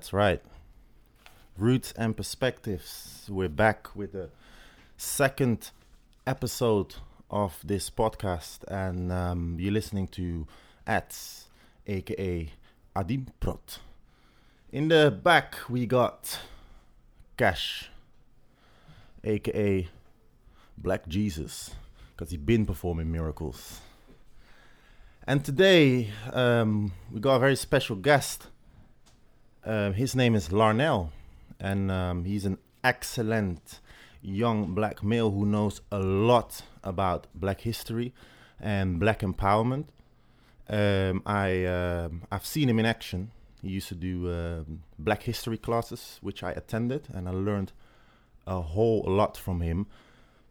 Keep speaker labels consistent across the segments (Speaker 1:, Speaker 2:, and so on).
Speaker 1: That's right. Roots and Perspectives. We're back with the second episode of this podcast, and um, you're listening to Ats, aka Adim Prot. In the back, we got Cash, aka Black Jesus, because he's been performing miracles. And today, um, we got a very special guest. Uh, his name is Larnell, and um, he's an excellent young black male who knows a lot about black history and black empowerment. Um, I um I've seen him in action. He used to do um black history classes, which I attended, and I learned a whole lot from him.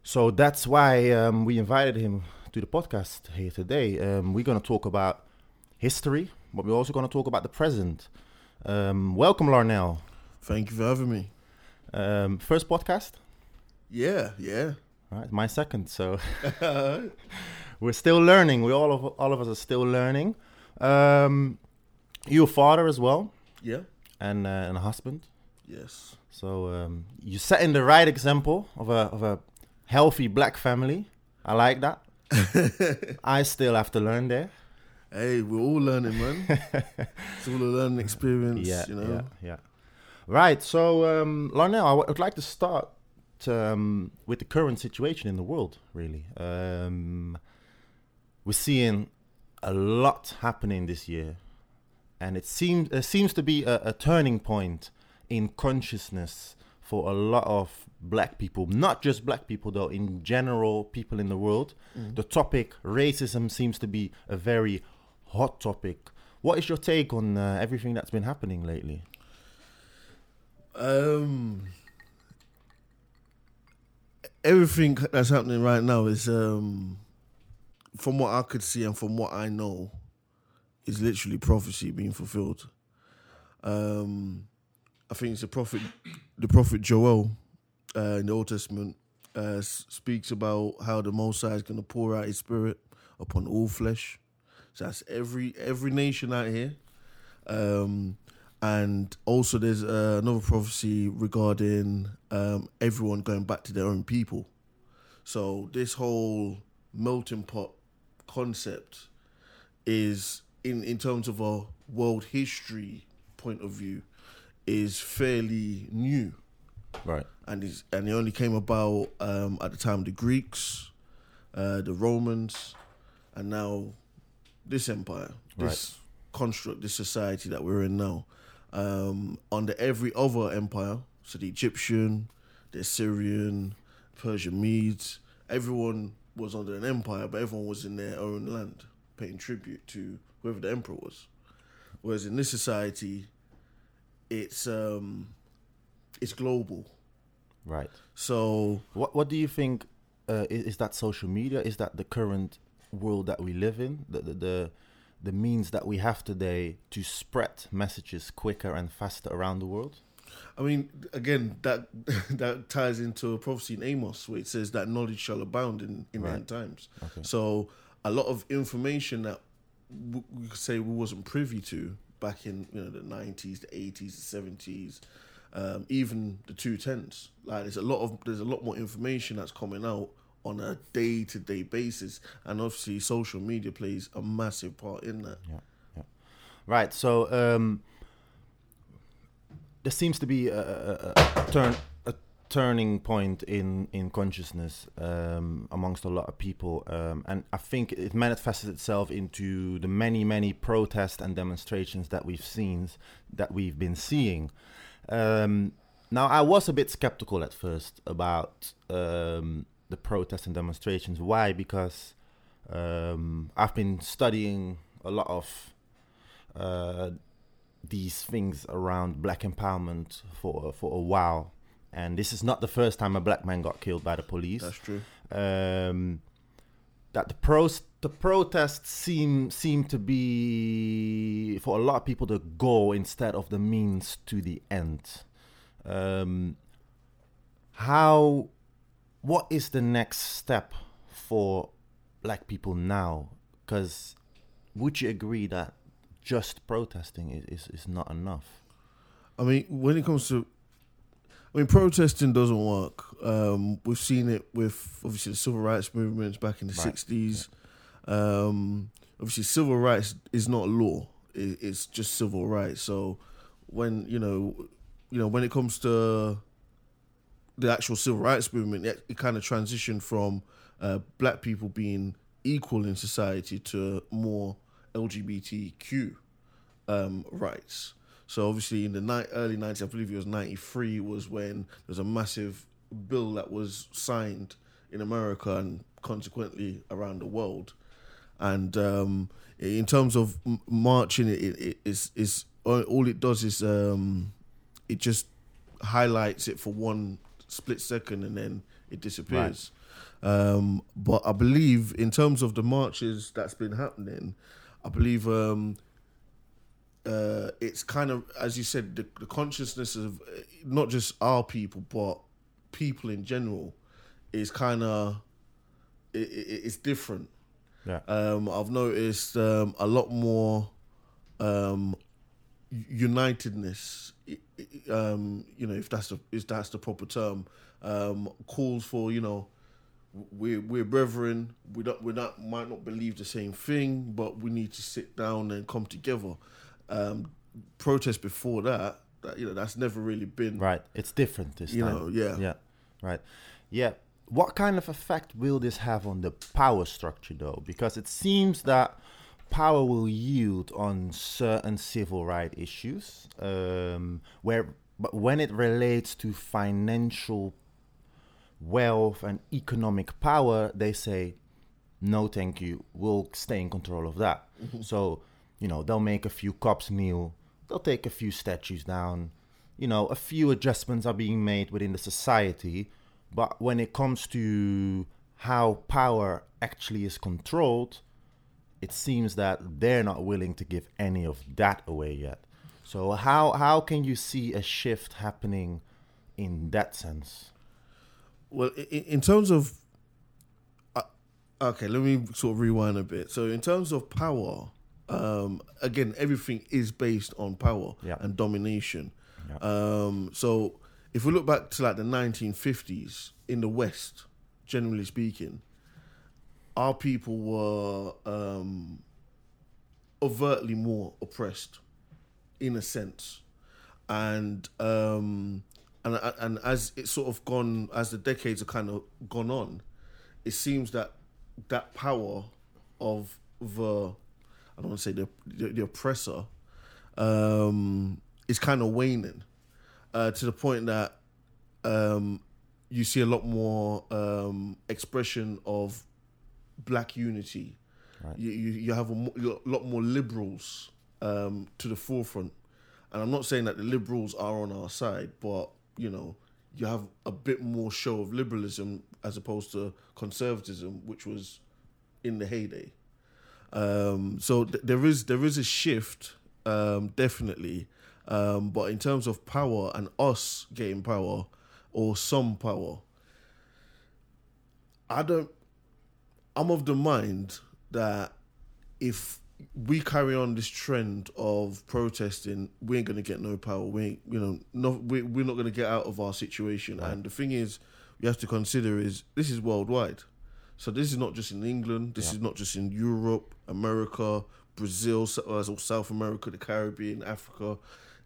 Speaker 1: So that's why um, we invited him to the podcast here today. Um, we're going to talk about history, but we're also going to talk about the present. Um, welcome, Larnell.
Speaker 2: Thank you for having me.
Speaker 1: Um, first podcast,
Speaker 2: Yeah, yeah.
Speaker 1: all right? My second, so we're still learning. We all of all of us are still learning. Um, you're a father as well,
Speaker 2: yeah.
Speaker 1: and uh, and a husband.
Speaker 2: Yes.
Speaker 1: So um, you're setting the right example of a of a healthy black family. I like that. I still have to learn there.
Speaker 2: Hey, we're all learning, man. it's all a learning experience,
Speaker 1: yeah,
Speaker 2: you know.
Speaker 1: yeah, yeah. Right. So, um, Larnell, I w- would like to start um, with the current situation in the world. Really, um, we're seeing a lot happening this year, and it seems there seems to be a, a turning point in consciousness for a lot of black people, not just black people though, in general, people in the world. The topic racism seems to be a very hot topic. What is your take on uh, everything that's been happening lately?
Speaker 2: Um everything that's happening right now is um from what I could see and from what I know is literally prophecy being fulfilled. Um I think it's the prophet the prophet Joel uh, in the Old Testament uh, speaks about how the Most High is going to pour out His Spirit upon all flesh. That's every every nation out here. Um, and also, there's uh, another prophecy regarding um, everyone going back to their own people. So this whole melting pot concept is, in in terms of a world history point of view, is fairly new
Speaker 1: Right.
Speaker 2: and is and it only came about um, at the time of the Greeks, uh, the Romans, and now this empire, this construct, this society that we're in now, um, under every other empire. So the Egyptian, the Assyrian, Persian Medes, everyone was under an empire, but everyone was in their own land, paying tribute to whoever the emperor was. Whereas in this society, it's um, it's global.
Speaker 1: Right.
Speaker 2: So
Speaker 1: What What do you think? Uh, is, is that social media? Is that the current world that we live in? The, the the the means that we have today to spread messages quicker and faster around the world?
Speaker 2: I mean, again, that that ties into a prophecy in Amos where it says that knowledge shall abound in in the
Speaker 1: Right.
Speaker 2: end times.
Speaker 1: Okay.
Speaker 2: So a lot of information that we could say we wasn't privy to back in you know the nineties, the eighties, the seventies, um, even the two tens. Like there's a lot of there's a lot more information that's coming out on a day to day basis, and obviously social media plays a massive part in that.
Speaker 1: Right. So um, there seems to be a, a, a turn a turning point in in consciousness um, amongst a lot of people, um, and I think it manifested itself into the many many protests and demonstrations that we've seen that we've been seeing. Um, now, I was a bit skeptical at first about um, the protests and demonstrations. Why? Because um, I've been studying a lot of uh, these things around black empowerment for for a while, and this is not the first time a black man got killed by the police.
Speaker 2: That's true.
Speaker 1: Um, that the pros the protests seem seem to be for a lot of people the goal instead of the means to the end. Um, how what is the next step for black people now? Because would you agree that just protesting is, is, is not enough?
Speaker 2: I mean, when it comes to, I mean, protesting doesn't work. Um, we've seen it with obviously the civil rights movements back in the
Speaker 1: Right.
Speaker 2: '60s. Um, obviously, civil rights is not law; it, it's just civil rights. So, when you know, you know, when it comes to the actual civil rights movement, it, it kind of transitioned from uh, black people being equal in society to more LGBTQ um, rights. So obviously, in the ni- early '90s, I believe it was '93, was when there was a massive bill that was signed in America and consequently around the world. And um, in terms of m- marching, it, is all it does is um, it just highlights it for one split second and then it disappears. Um, but I believe in terms of the marches that's been happening, I believe um, uh, it's kind of as you said the, the consciousness of uh, not just our people but people in general is kind of it, it, it's different.
Speaker 1: Yeah.
Speaker 2: Um, I've noticed um, a lot more um, unitedness. Um, you know, if that's the if that's the proper term, um, calls for you know, we're we're brethren. We don't we not might not believe the same thing, but we need to sit down and come together. Um, protest before that, that you know, that's never really been
Speaker 1: Right. It's different this
Speaker 2: You
Speaker 1: time.
Speaker 2: know, yeah.
Speaker 1: Yeah. Right. Yeah. What kind of effect will this have on the power structure, though? Because it seems that power will yield on certain civil right issues, um, where but when it relates to financial wealth and economic power, they say, "No, thank you. We'll stay in control of that." So, you know, they'll make a few cops kneel. They'll take a few statues down. You know, a few adjustments are being made within the society, but when it comes to how power actually is controlled, it seems that they're not willing to give any of that away yet. So how how can you see a shift happening in that sense?
Speaker 2: Well, in, in terms of, uh, okay, let me sort of rewind a bit. So, in terms of power, um, again, everything is based on power
Speaker 1: Yeah.
Speaker 2: and domination.
Speaker 1: Yeah.
Speaker 2: Um, so, if we look back to like the 1950s in the West, generally speaking, our people were um, overtly more oppressed, in a sense, and um, and and as it's sort of gone as the decades have kind of gone on, it seems that that power of the I don't want to say the the, the oppressor um, is kind of waning uh, to the point that um, you see a lot more um, expression of black unity.
Speaker 1: Right.
Speaker 2: You, you you have a, a lot more liberals um, to the forefront, and I'm not saying that the liberals are on our side, but you know you have a bit more show of liberalism as opposed to conservatism, which was in the heyday. Um, so th- there is there is a shift, um, definitely. Um, but in terms of power and us getting power or some power, I don't. I'm of the mind that if we carry on this trend of protesting, we ain't gonna get no power. We ain't, you know, no, we, we're not gonna get out of our situation. And the thing is, we have to consider is this is worldwide. So this is not just in England. This
Speaker 1: Yeah.
Speaker 2: is not just in Europe, America, Brazil, uh, South America, the Caribbean, Africa.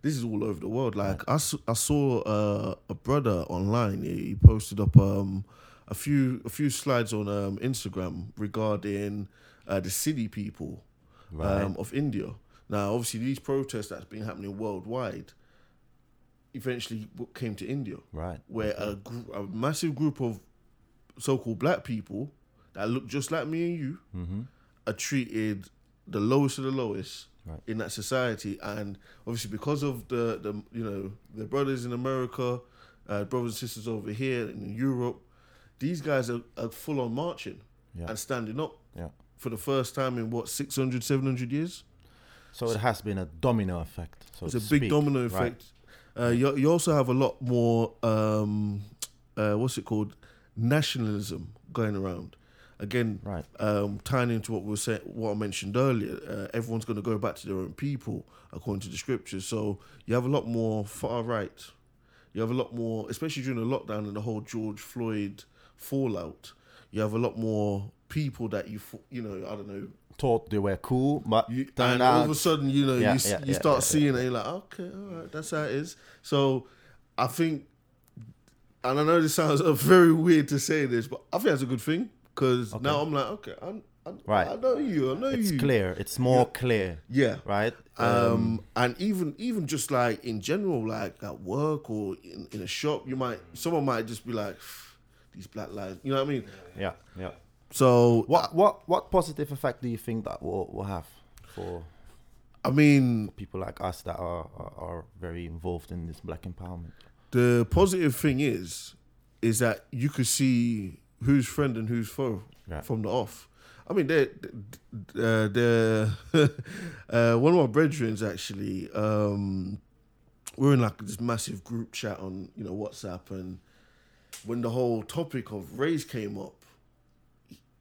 Speaker 2: This is all over the world. Like I, I saw uh, a brother online. He, he posted up um, a few a few slides on um, Instagram regarding uh, the Siddi people
Speaker 1: Right.
Speaker 2: um, of India. Now, obviously, these protests that's been happening worldwide eventually came to India
Speaker 1: right.
Speaker 2: where a, gr- a massive group of so-called black people that look just like me and you
Speaker 1: Mm-hmm.
Speaker 2: are treated the lowest of the lowest
Speaker 1: Right.
Speaker 2: in that society, and obviously because of the the you know the brothers in America, uh, brothers and sisters over here in Europe, these guys are, are full on marching
Speaker 1: Yeah.
Speaker 2: and standing up
Speaker 1: Yeah.
Speaker 2: for the first time in what 600, 700 years.
Speaker 1: So it has been a domino effect. So
Speaker 2: It's a big
Speaker 1: speak.
Speaker 2: domino
Speaker 1: Right.
Speaker 2: effect. Uh, you, you also have a lot more, um, uh, what's it called, nationalism going around. again,
Speaker 1: Right.
Speaker 2: um, tying into what we were saying, what I mentioned earlier, uh, everyone's going to go back to their own people according to the scriptures. So you have a lot more far right. You have a lot more, especially during the lockdown and the whole George Floyd fallout. You have a lot more people that you, you know, I don't know.
Speaker 1: Thought they were cool, but
Speaker 2: You, and all of a sudden, you know,
Speaker 1: Yeah,
Speaker 2: you,
Speaker 1: yeah,
Speaker 2: you
Speaker 1: yeah,
Speaker 2: start seeing it. You're like, okay, all right, that's how it is. So I think, and I know this sounds very weird to say this, but I think that's a good thing because now I'm like, okay, I'm, I'm,
Speaker 1: Right.
Speaker 2: I know you, I know
Speaker 1: it's
Speaker 2: you.
Speaker 1: clear. It's more clear,
Speaker 2: Yeah.
Speaker 1: right?
Speaker 2: Um, and even even just like in general, like at work or in, in a shop, you might someone might just be like, these black lives. You know what I mean?
Speaker 1: yeah, yeah.
Speaker 2: So
Speaker 1: What what what positive effect do you think that will, will have for
Speaker 2: I mean,
Speaker 1: people like us that are, are are very involved in this black empowerment?
Speaker 2: the positive thing is, is that you could see who's friend and who's foe
Speaker 1: Yeah.
Speaker 2: from the off. I mean, they're, uh, they're uh, one of my brethrens actually. Um, we're in like this massive group chat on you know WhatsApp, and when the whole topic of race came up,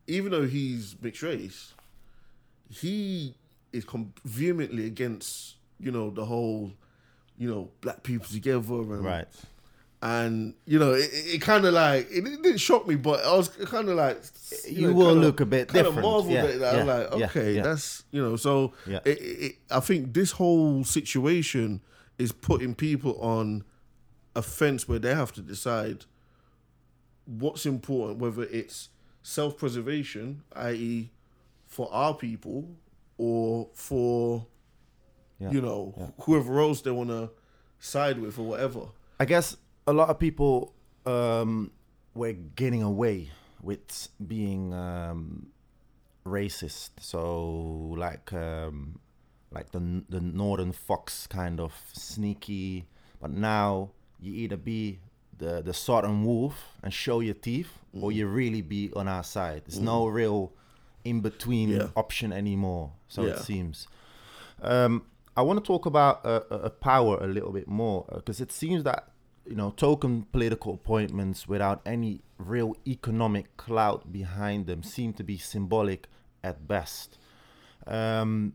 Speaker 2: even though he's mixed race, he is com- vehemently against you know the whole you know black people together and
Speaker 1: Right.
Speaker 2: and you know it, it kind of like it, didn't shock me, but I was kind of like
Speaker 1: You
Speaker 2: know,
Speaker 1: will
Speaker 2: kinda-
Speaker 1: look a bit
Speaker 2: kinda
Speaker 1: different.
Speaker 2: marveled
Speaker 1: Yeah,
Speaker 2: at it. I'm like,
Speaker 1: yeah,
Speaker 2: okay,
Speaker 1: yeah.
Speaker 2: that's you know. So
Speaker 1: Yeah.
Speaker 2: it, it, it- I think this whole situation is putting people on a fence where they have to decide what's important, whether it's self-preservation, i.e., for our people, or for
Speaker 1: Yeah,
Speaker 2: you know
Speaker 1: yeah.
Speaker 2: whoever else they want to side with or whatever.
Speaker 1: I guess a lot of people um, were getting away with being um, racist. So like um, like the the Northern Fox kind of sneaky, but now you either be the the Southern Wolf and show your teeth, or
Speaker 2: Mm.
Speaker 1: you really be on our side. There's no real in between
Speaker 2: Yeah.
Speaker 1: option anymore. So
Speaker 2: Yeah.
Speaker 1: it seems. Um, I want to talk about uh, uh, power a little bit more because it seems that you know token political appointments without any real economic clout behind them seem to be symbolic at best. Um,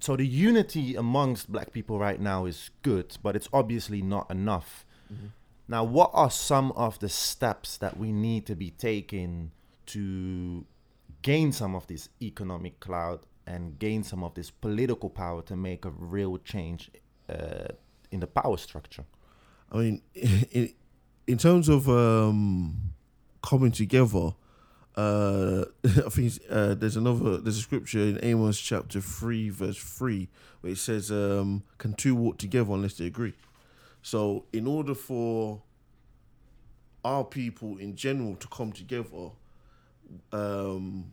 Speaker 1: so the unity amongst black people right now is good, but it's obviously not enough. Now, what are some of the steps that we need to be taking to gain some of this economic clout and gain some of this political power to make a real change uh, in the power structure?
Speaker 2: I mean, in, in terms of um, coming together, uh, I think uh, there's another there's a scripture in Amos chapter three verse three where it says, um, "Can two walk together unless they agree?" So, in order for our people in general to come together, um,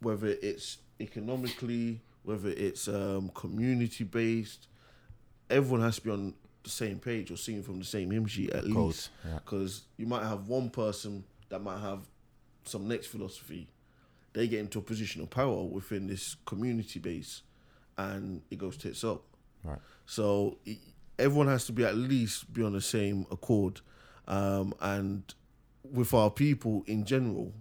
Speaker 2: whether it's economically, whether it's um, community based, everyone has to be on the same page or singing from the same hymn sheet at
Speaker 1: Code,
Speaker 2: least.
Speaker 1: yeah.
Speaker 2: Because you might have one person that might have some next philosophy. They get into a position of power within this community base, and it goes tits up.
Speaker 1: Right.
Speaker 2: So i- everyone has to be at least be on the same accord, um, and with our people in general,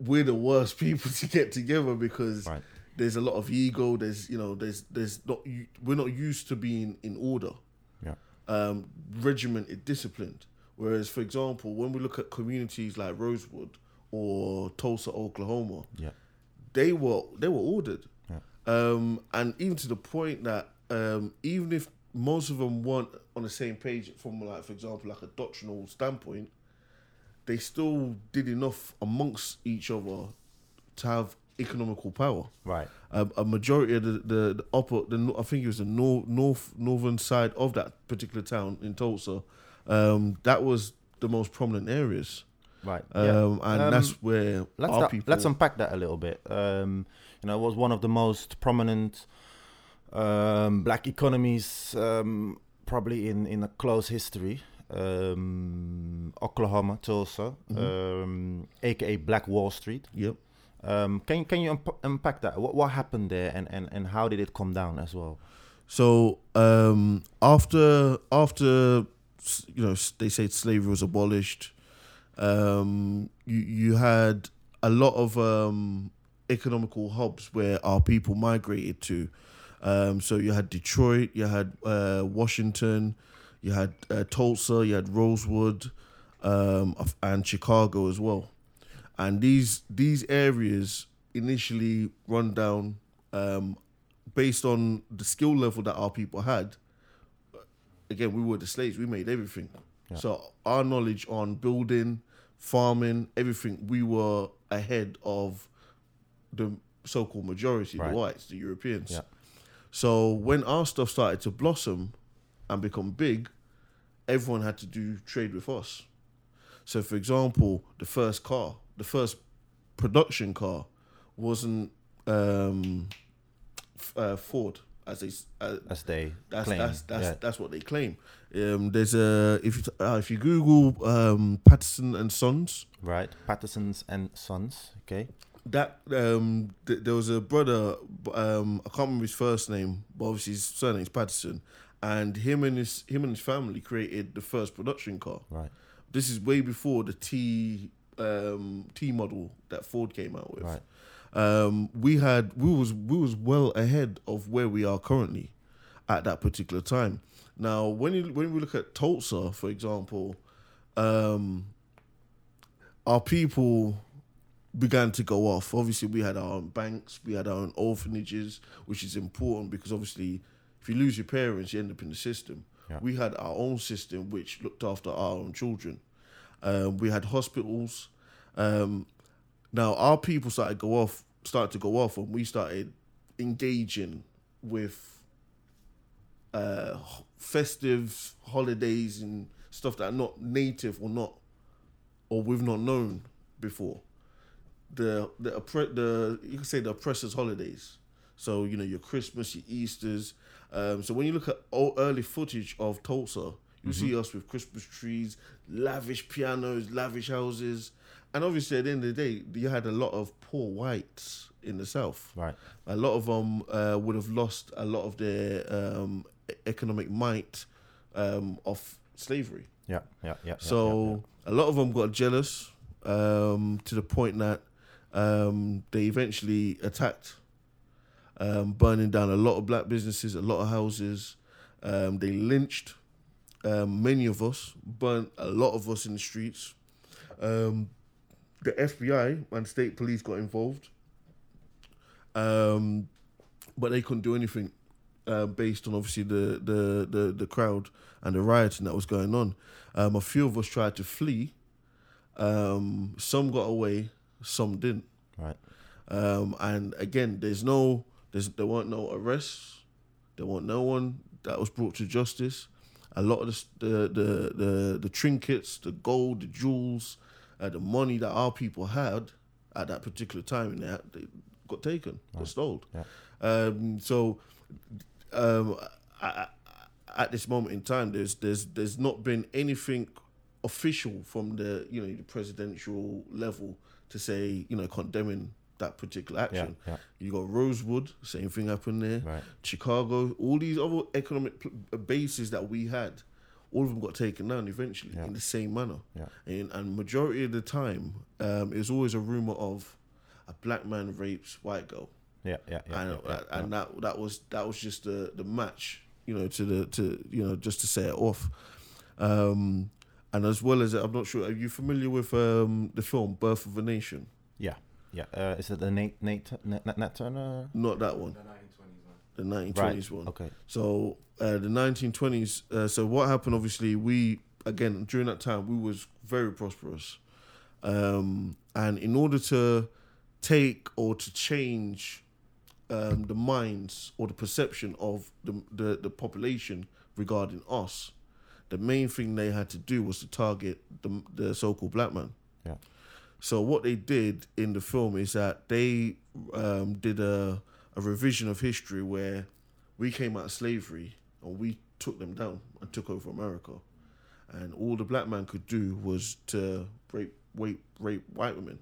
Speaker 2: we're the worst people to get together because
Speaker 1: Right.
Speaker 2: there's a lot of ego. There's you know there's there's not we're not used to being in order,
Speaker 1: Yeah.
Speaker 2: um, regimented, disciplined. Whereas, for example, when we look at communities like Rosewood or Tulsa, Oklahoma,
Speaker 1: Yeah.
Speaker 2: they were they were ordered,
Speaker 1: Yeah.
Speaker 2: um, and even to the point that um, even if most of them weren't on the same page from like for example like a doctrinal standpoint, they still did enough amongst each other to have economical power.
Speaker 1: Right.
Speaker 2: Um, a majority of the, the, the upper, the I think it was the nor- north northern side of that particular town in Tulsa. Um, that was the most prominent areas,
Speaker 1: Right.
Speaker 2: um,
Speaker 1: yeah.
Speaker 2: and
Speaker 1: Um,
Speaker 2: that's where
Speaker 1: let's
Speaker 2: our
Speaker 1: da-
Speaker 2: people.
Speaker 1: let's unpack that a little bit. Um, you know, it was one of the most prominent um, black economies, um, probably in in a close history. Um, Oklahoma, Tulsa,
Speaker 2: Mm-hmm.
Speaker 1: um, aka Black Wall Street.
Speaker 2: yep.
Speaker 1: Um, can can you unp- unpack that? What what happened there, and, and, and how did it come down as well?
Speaker 2: So um, after after you know they said slavery was abolished, um, you you had a lot of um, economical hubs where our people migrated to. Um, so you had Detroit, you had uh, Washington, you had uh, Tulsa, you had Rosewood, um, and Chicago as well. And these these areas initially run down um, based on the skill level that our people had. Again, we were the slaves. We made everything. So our knowledge on building, farming, everything, we were ahead of the so-called majority,
Speaker 1: Right.
Speaker 2: the whites, the Europeans.
Speaker 1: Yeah.
Speaker 2: So when our stuff started to blossom and become big, everyone had to do trade with us. So, for example, the first car, the first production car, wasn't um, uh, Ford, as they uh,
Speaker 1: As they
Speaker 2: that's
Speaker 1: claim.
Speaker 2: that's that's
Speaker 1: yeah.
Speaker 2: that's what they claim. Um, there's a if you uh, if you Google um, Patterson and Sons,
Speaker 1: Right. Patterson's and Sons. Okay.
Speaker 2: That um, th- there was a brother. Um, I can't remember his first name, but obviously his surname's Patterson, and him and his him and his family created the first production car.
Speaker 1: Right.
Speaker 2: This is way before the T um, T model that Ford came out with.
Speaker 1: Right.
Speaker 2: Um, we had we was we was well ahead of where we are currently at that particular time. Now, when you when we look at Tulsa, for example, um, our people began to go off. Obviously, we had our own banks, we had our own orphanages, which is important because obviously, if you lose your parents, you end up in the system.
Speaker 1: Yeah.
Speaker 2: We had our own system which looked after our own children. Um, we had hospitals. Um, now our people started to go off, started to go off when we started engaging with uh, festive holidays and stuff that are not native or not or we've not known before. The the the you can say the oppressors' holidays. So you know your Christmas, your Easter's. Um, so when you look at old, early footage of Tulsa, you see us with Christmas trees, lavish pianos, lavish houses, and obviously at the end of the day, you had a lot of poor whites in the South.
Speaker 1: Right.
Speaker 2: A lot of them uh, would have lost a lot of their um, economic might um, of slavery.
Speaker 1: Yeah. Yeah. Yeah. yeah,
Speaker 2: So a lot of them got jealous um, to the point that um, they eventually attacked, um, burning down a lot of black businesses, a lot of houses. Um, they lynched um, many of us, burnt a lot of us in the streets. Um, the FBI and state police got involved, um, but they couldn't do anything uh, based on obviously the, the, the, the crowd and the rioting that was going on. A few of us tried to flee. Some got away, some didn't.
Speaker 1: Right.
Speaker 2: Um, and again, there's no, there's there weren't no arrests. There weren't no one that was brought to justice. A lot of the the the the, the trinkets, the gold, the jewels, uh, the money that our people had at that particular time, and that they got taken, got stolen.
Speaker 1: Yeah.
Speaker 2: Um, so, um, I, I, at this moment in time, there's there's there's not been anything official from the you know the presidential level to say you know condemning that particular action.
Speaker 1: Yeah.
Speaker 2: You got Rosewood, same thing happened there.
Speaker 1: Right.
Speaker 2: Chicago, all these other economic pl- uh, bases that we had, all of them got taken down eventually
Speaker 1: Yeah.
Speaker 2: in the same manner.
Speaker 1: Yeah.
Speaker 2: And, and majority of the time, um, it was always a rumor of a black man rapes white girl,
Speaker 1: Yeah. Yeah. Yeah.
Speaker 2: and
Speaker 1: yeah, yeah, yeah.
Speaker 2: and that that was that was just the the match, you know, to the to you know just to say it off. Um, and as well as I'm not sure, are you familiar with um, the film Birth of a Nation?
Speaker 1: Yeah. Yeah. Uh, is it the Nate Nate Nat, Nat, Nat Turner?
Speaker 2: Not that one,
Speaker 3: The 1920s one.
Speaker 2: the 1920s
Speaker 1: Right.
Speaker 2: one.
Speaker 1: Okay.
Speaker 2: So uh, the 1920s. Uh, so what happened? Obviously, we again during that time we was very prosperous, um, and in order to take or to change um, the minds or the perception of the, the the population regarding us, the main thing they had to do was to target the the so-called black man.
Speaker 1: Yeah.
Speaker 2: So what they did in the film is that they um, did a, a revision of history where we came out of slavery and we took them down and took over America, and all the black man could do was to rape, rape, rape white women,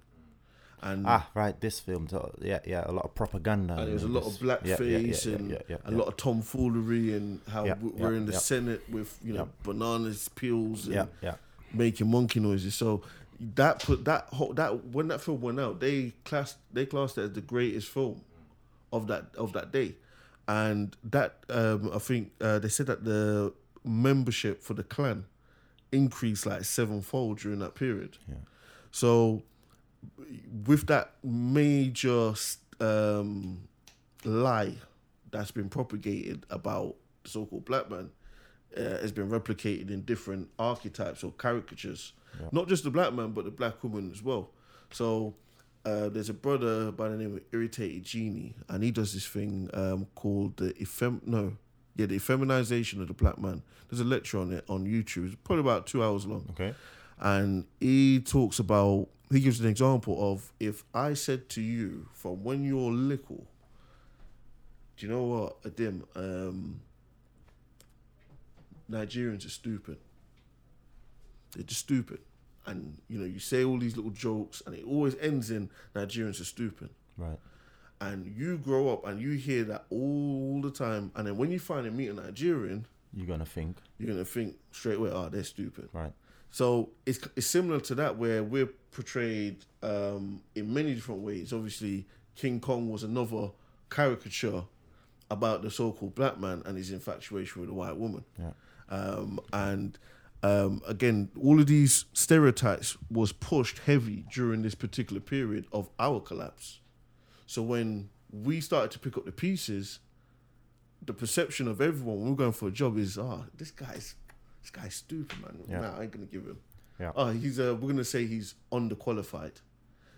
Speaker 2: and
Speaker 1: Ah, right. This film. So, yeah. Yeah. A lot of propaganda.
Speaker 2: and there was a lot of
Speaker 1: this. Yeah, yeah,
Speaker 2: blackface
Speaker 1: yeah, yeah,
Speaker 2: and
Speaker 1: yeah, yeah,
Speaker 2: a lot of tomfoolery and how we're in the. Senate with you know bananas peels and making monkey noises. So that put that whole that when that film went out, they classed they classed it as the greatest film of that of that day, and that um, I think uh, they said that the membership for the Klan increased like sevenfold during that period.
Speaker 1: Yeah.
Speaker 2: So with that major um, lie that's been propagated about the so-called black man uh, has been replicated in different archetypes or caricatures.
Speaker 1: Yeah.
Speaker 2: Not just the black man, but the black woman as well. So uh, there's a brother by the name of Irritated Genie, and he does this thing um, called the effem no, yeah, the effeminization of the black man. There's a lecture on it on YouTube. It's probably about two hours long
Speaker 1: Okay.
Speaker 2: and he talks about he gives an example of if I said to you from when you're little, do you know what, Adim, um, Nigerians are stupid. They're just stupid. And you know, you say all these little jokes and it always ends in Nigerians are stupid.
Speaker 1: Right.
Speaker 2: And you grow up and you hear that all the time and then when you finally meet a Nigerian,
Speaker 1: You're gonna think.
Speaker 2: you're gonna think straight away, oh, they're stupid.
Speaker 1: Right.
Speaker 2: So it's, it's similar to that where we're portrayed um, in many different ways. Obviously, King Kong was another caricature about the so-called black man and his infatuation with a white woman.
Speaker 1: Yeah.
Speaker 2: Um, and um, again, all of these stereotypes was pushed heavy during this particular period of our collapse. So when we started to pick up the pieces, the perception of everyone when we're going for a job is, ah, this guy's this guy's stupid, man.
Speaker 1: Yeah.
Speaker 2: Nah, I ain't gonna give him.
Speaker 1: Yeah.
Speaker 2: Oh, he's uh, we're gonna say he's underqualified,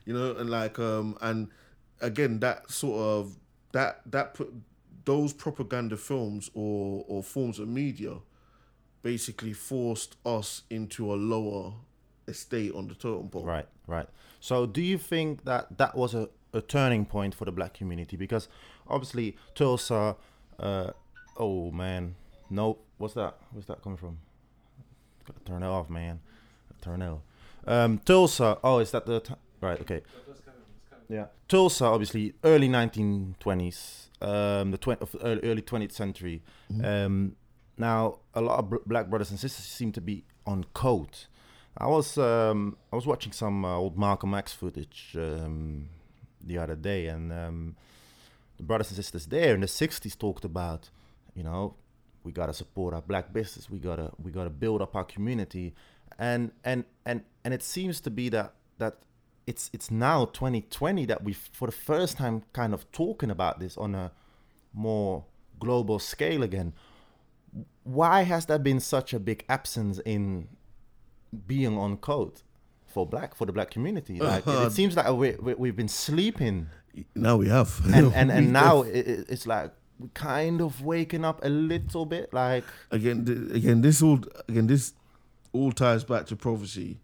Speaker 2: you know, and like um and again that sort of that that put those propaganda films or or forms of media basically forced us into a lower estate on the totem pole.
Speaker 1: Right, right. So, do you think that that was a, a turning point for the black community? Because obviously, Tulsa. Uh, oh man, no. What's that? Where's that coming from? Gotta turn it off, man. Turn it off. Um, Tulsa. Oh, is that the t- right? Okay. Yeah, Tulsa, obviously, early 1920s, um, the tw- of early, early 20th century. Um, now, a lot of br- black brothers and sisters seem to be on code. I was um, I was watching some uh, old Malcolm X footage um, the other day, and um, the brothers and sisters there in the '60s talked about, you know, we gotta support our black business, we gotta we gotta build up our community, and and and and it seems to be that that it's it's now 2020 that we for the first time kind of talking about this on a more global scale again. Why has there been such a big absence in being on code for black for the black community? Uh-huh. Like it, it seems like we, we we've been sleeping,
Speaker 2: Now we have.
Speaker 1: and and, and now it, it- it's like kind of waking up a little bit. Like
Speaker 2: again, th- again, this all again, this all ties back to prophecy.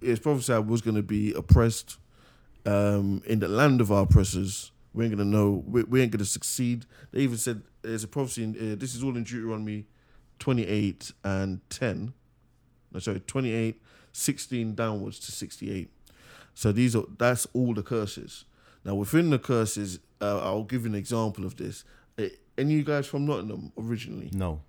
Speaker 2: It's prophesied was going to be oppressed um, in the land of our oppressors. We ain't gonna know. We, we ain't gonna succeed. They even said there's a prophecy. In, uh, this is all in Deuteronomy 28 and 10. No, sorry, 28, 16 downwards to 68. So these are that's all the curses. Now within the curses, uh, I'll give you an example of this. Any you guys from Nottingham originally?
Speaker 1: no,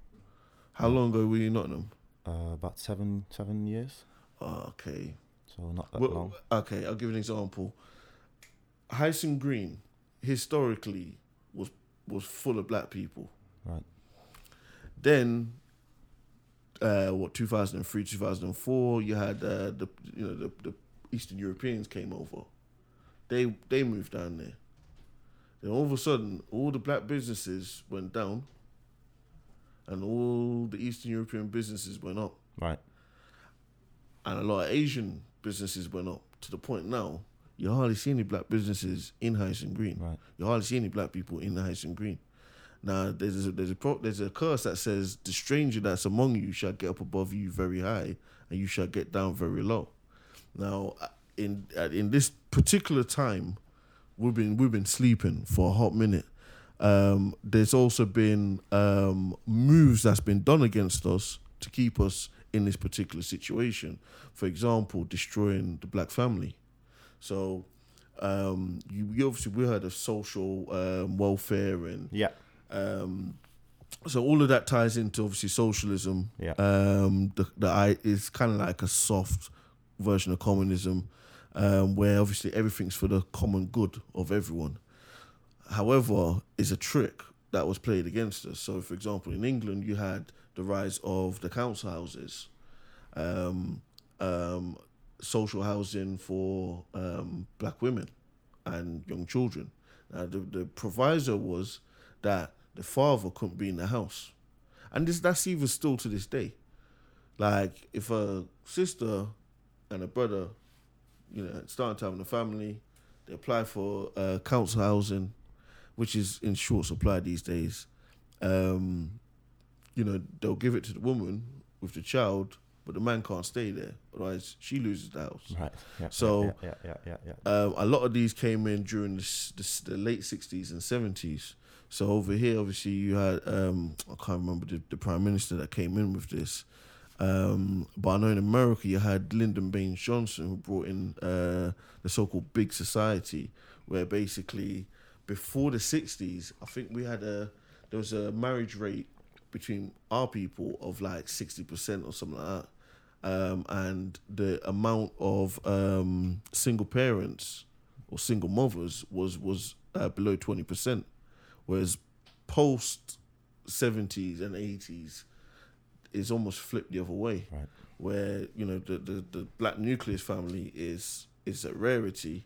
Speaker 2: How long ago were you in Nottingham?
Speaker 1: uh, about seven seven years,
Speaker 2: Oh, okay.
Speaker 1: so not that
Speaker 2: Well,
Speaker 1: long.
Speaker 2: okay, I'll give you an example. Hyson Green historically was was full of black people.
Speaker 1: Right.
Speaker 2: Then, uh, what 2003, 2004, you had uh, the you know the, the Eastern Europeans came over. They they moved down there. Then all of a sudden, all the black businesses went down, and all the Eastern European businesses went up.
Speaker 1: Right.
Speaker 2: and a lot of Asian businesses went up to the point now you hardly see any black businesses in Hyson Green.
Speaker 1: Right.
Speaker 2: You hardly see any black people in Hyson Green. Now there's a, there's a pro, there's a curse that says the stranger that's among you shall get up above you very high, and you shall get down very low. Now uh, in uh, in this particular time, we've been we've been sleeping for a hot minute. Um, there's also been um, moves that's been done against us to keep us in this particular situation. For example, destroying the black family. So um, you, you obviously we heard of social um, welfare and
Speaker 1: Yeah.
Speaker 2: um, so all of that ties into obviously socialism.
Speaker 1: Yeah.
Speaker 2: Um, the the I is kind of like a soft version of communism, um, where obviously everything's for the common good of everyone. However, is a trick that was played against us. So, for example, in England, you had the rise of the council houses, um, um, social housing for um, black women and young children. Now, the, the proviso was that the father couldn't be in the house, and this that's even still to this day. Like, if a sister and a brother, you know, starting to have a family, they apply for uh, council housing, which is in short supply these days. Um, you know, they'll give it to the woman with the child, but the man can't stay there, otherwise she loses the house.
Speaker 1: Right. Yeah.
Speaker 2: So-
Speaker 1: yeah, yeah, yeah, yeah. yeah.
Speaker 2: Um, a lot of these came in during the, the, the late sixties and seventies. So over here, obviously, you had um, I can't remember the, the prime minister that came in with this, um, but I know in America you had Lyndon Baines Johnson who brought in uh, the so-called Big Society, where basically before the sixties, I think we had a there was a marriage rate between our people of like sixty percent or something like that. Um, and the amount of um, single parents or single mothers was was uh, below twenty percent, whereas post seventies and eighties is almost flipped the other way,
Speaker 1: Right.
Speaker 2: where you know the, the, the black nucleus family is is a rarity,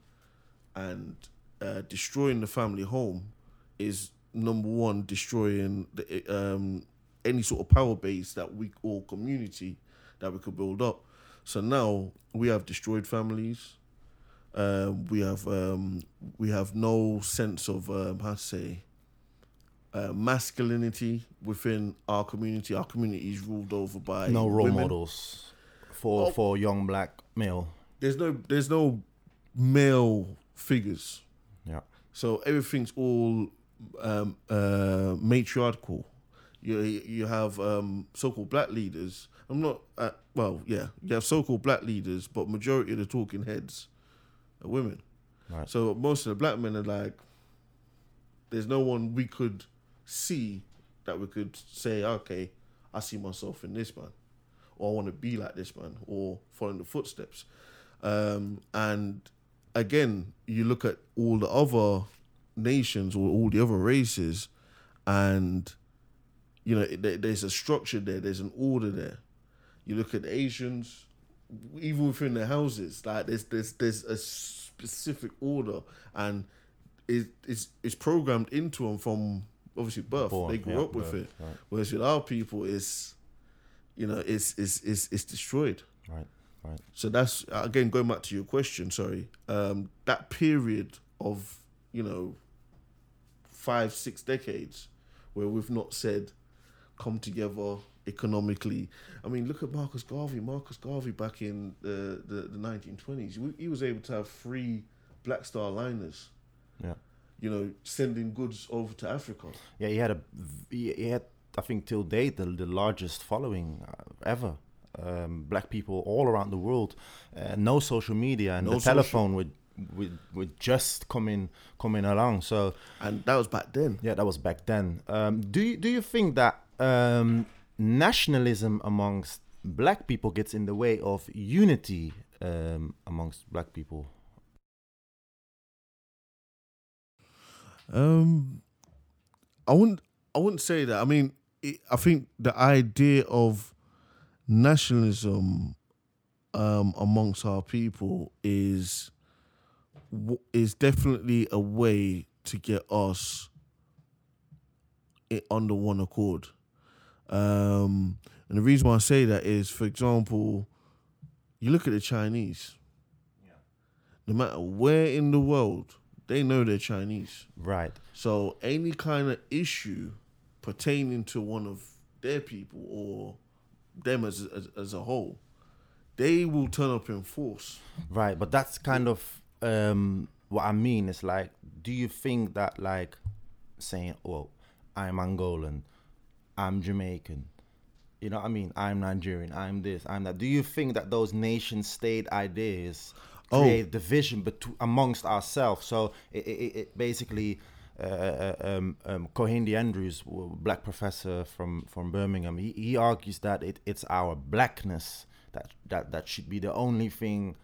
Speaker 2: and uh, destroying the family home is number one destroying the, um, any sort of power base that we or community that we could build up. So now we have destroyed families. Um, we have um, we have no sense of um, how to say uh, masculinity within our community. Our community is ruled over by
Speaker 1: no role
Speaker 2: women.
Speaker 1: models for
Speaker 2: Oh.
Speaker 1: for young black male.
Speaker 2: There's no there's no male figures.
Speaker 1: Yeah.
Speaker 2: So everything's all um, uh, matriarchal. You you have um, so-called black leaders. I'm not uh, well, yeah. You have so-called black leaders, but majority of the talking heads are women.
Speaker 1: Right.
Speaker 2: So most of the black men are like, there's no one we could see that we could say, okay, I see myself in this man, or I want to be like this man, or follow in the footsteps. Um, and again, you look at all the other nations or all the other races, and you know there- there's a structure there, there's an order there. You look at the Asians, even within their houses, like there's there's there's a specific order, and it, it's it's programmed into them from obviously birth.
Speaker 1: Born,
Speaker 2: they grew
Speaker 1: yeah,
Speaker 2: up with
Speaker 1: birth,
Speaker 2: it.
Speaker 1: Right.
Speaker 2: Whereas with our people, it's you know it's it's it's, it's destroyed.
Speaker 1: Right. Right.
Speaker 2: So that's again going back to your question. Sorry, um, that period of you know five six decades where we've not said come together economically. I mean, look at Marcus Garvey. Marcus Garvey back in the the, 1920s, he- he was able to have three Black Star liners.
Speaker 1: Yeah.
Speaker 2: You know, sending goods over to Africa.
Speaker 1: Yeah, he had a he had I think till date the, the largest following uh, ever. Um, black people all around the world, uh, no social media, and
Speaker 2: No
Speaker 1: the telephone would would would just coming coming along. So
Speaker 2: And that was back then.
Speaker 1: yeah, that was back then. Um, do you do you think that um, nationalism amongst black people gets in the way of unity um, amongst black people?
Speaker 2: Um, I wouldn't. I wouldn't say that. I mean, it, I think the idea of nationalism um, amongst our people is is definitely a way to get us i under one accord. Um, and the reason why I say that is, for example, you look at the Chinese. Yeah. No matter where in the world, they know they're Chinese.
Speaker 1: Right.
Speaker 2: So any kind of issue pertaining to one of their people or them as as, as a whole, they will turn up in force.
Speaker 1: Right, but that's kind of um, what I mean. It's like, do you think that like saying, "Oh, I'm Angolan, I'm Jamaican," you know what I mean? I'm Nigerian, I'm this, I'm that. Do you think that those nation state ideas
Speaker 2: Oh.
Speaker 1: create division between amongst ourselves? So it, it, it basically. Uh, uh, um, um, Kehinde Andrews, black professor from, from Birmingham, he, he argues that it, it's our blackness that that that should be the only thing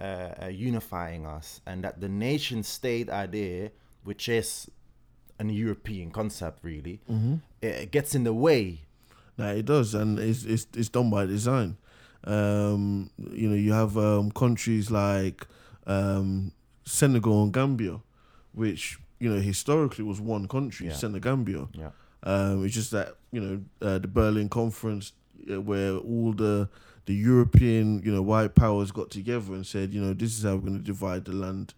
Speaker 1: uh, uh, unifying us, and that the nation state idea, which is an European concept, really, it gets in the way.
Speaker 2: Nah, it does, and it's it's it's done by design. Um, you know, you have um, countries like um, Senegal and Gambia, which you know historically was one country,
Speaker 1: Yeah.
Speaker 2: Senegambia.
Speaker 1: Yeah,
Speaker 2: Um, it's just that you know uh, the Berlin Conference, uh, where all the the European you know white powers got together and said, you know, this is how we're going to divide the land,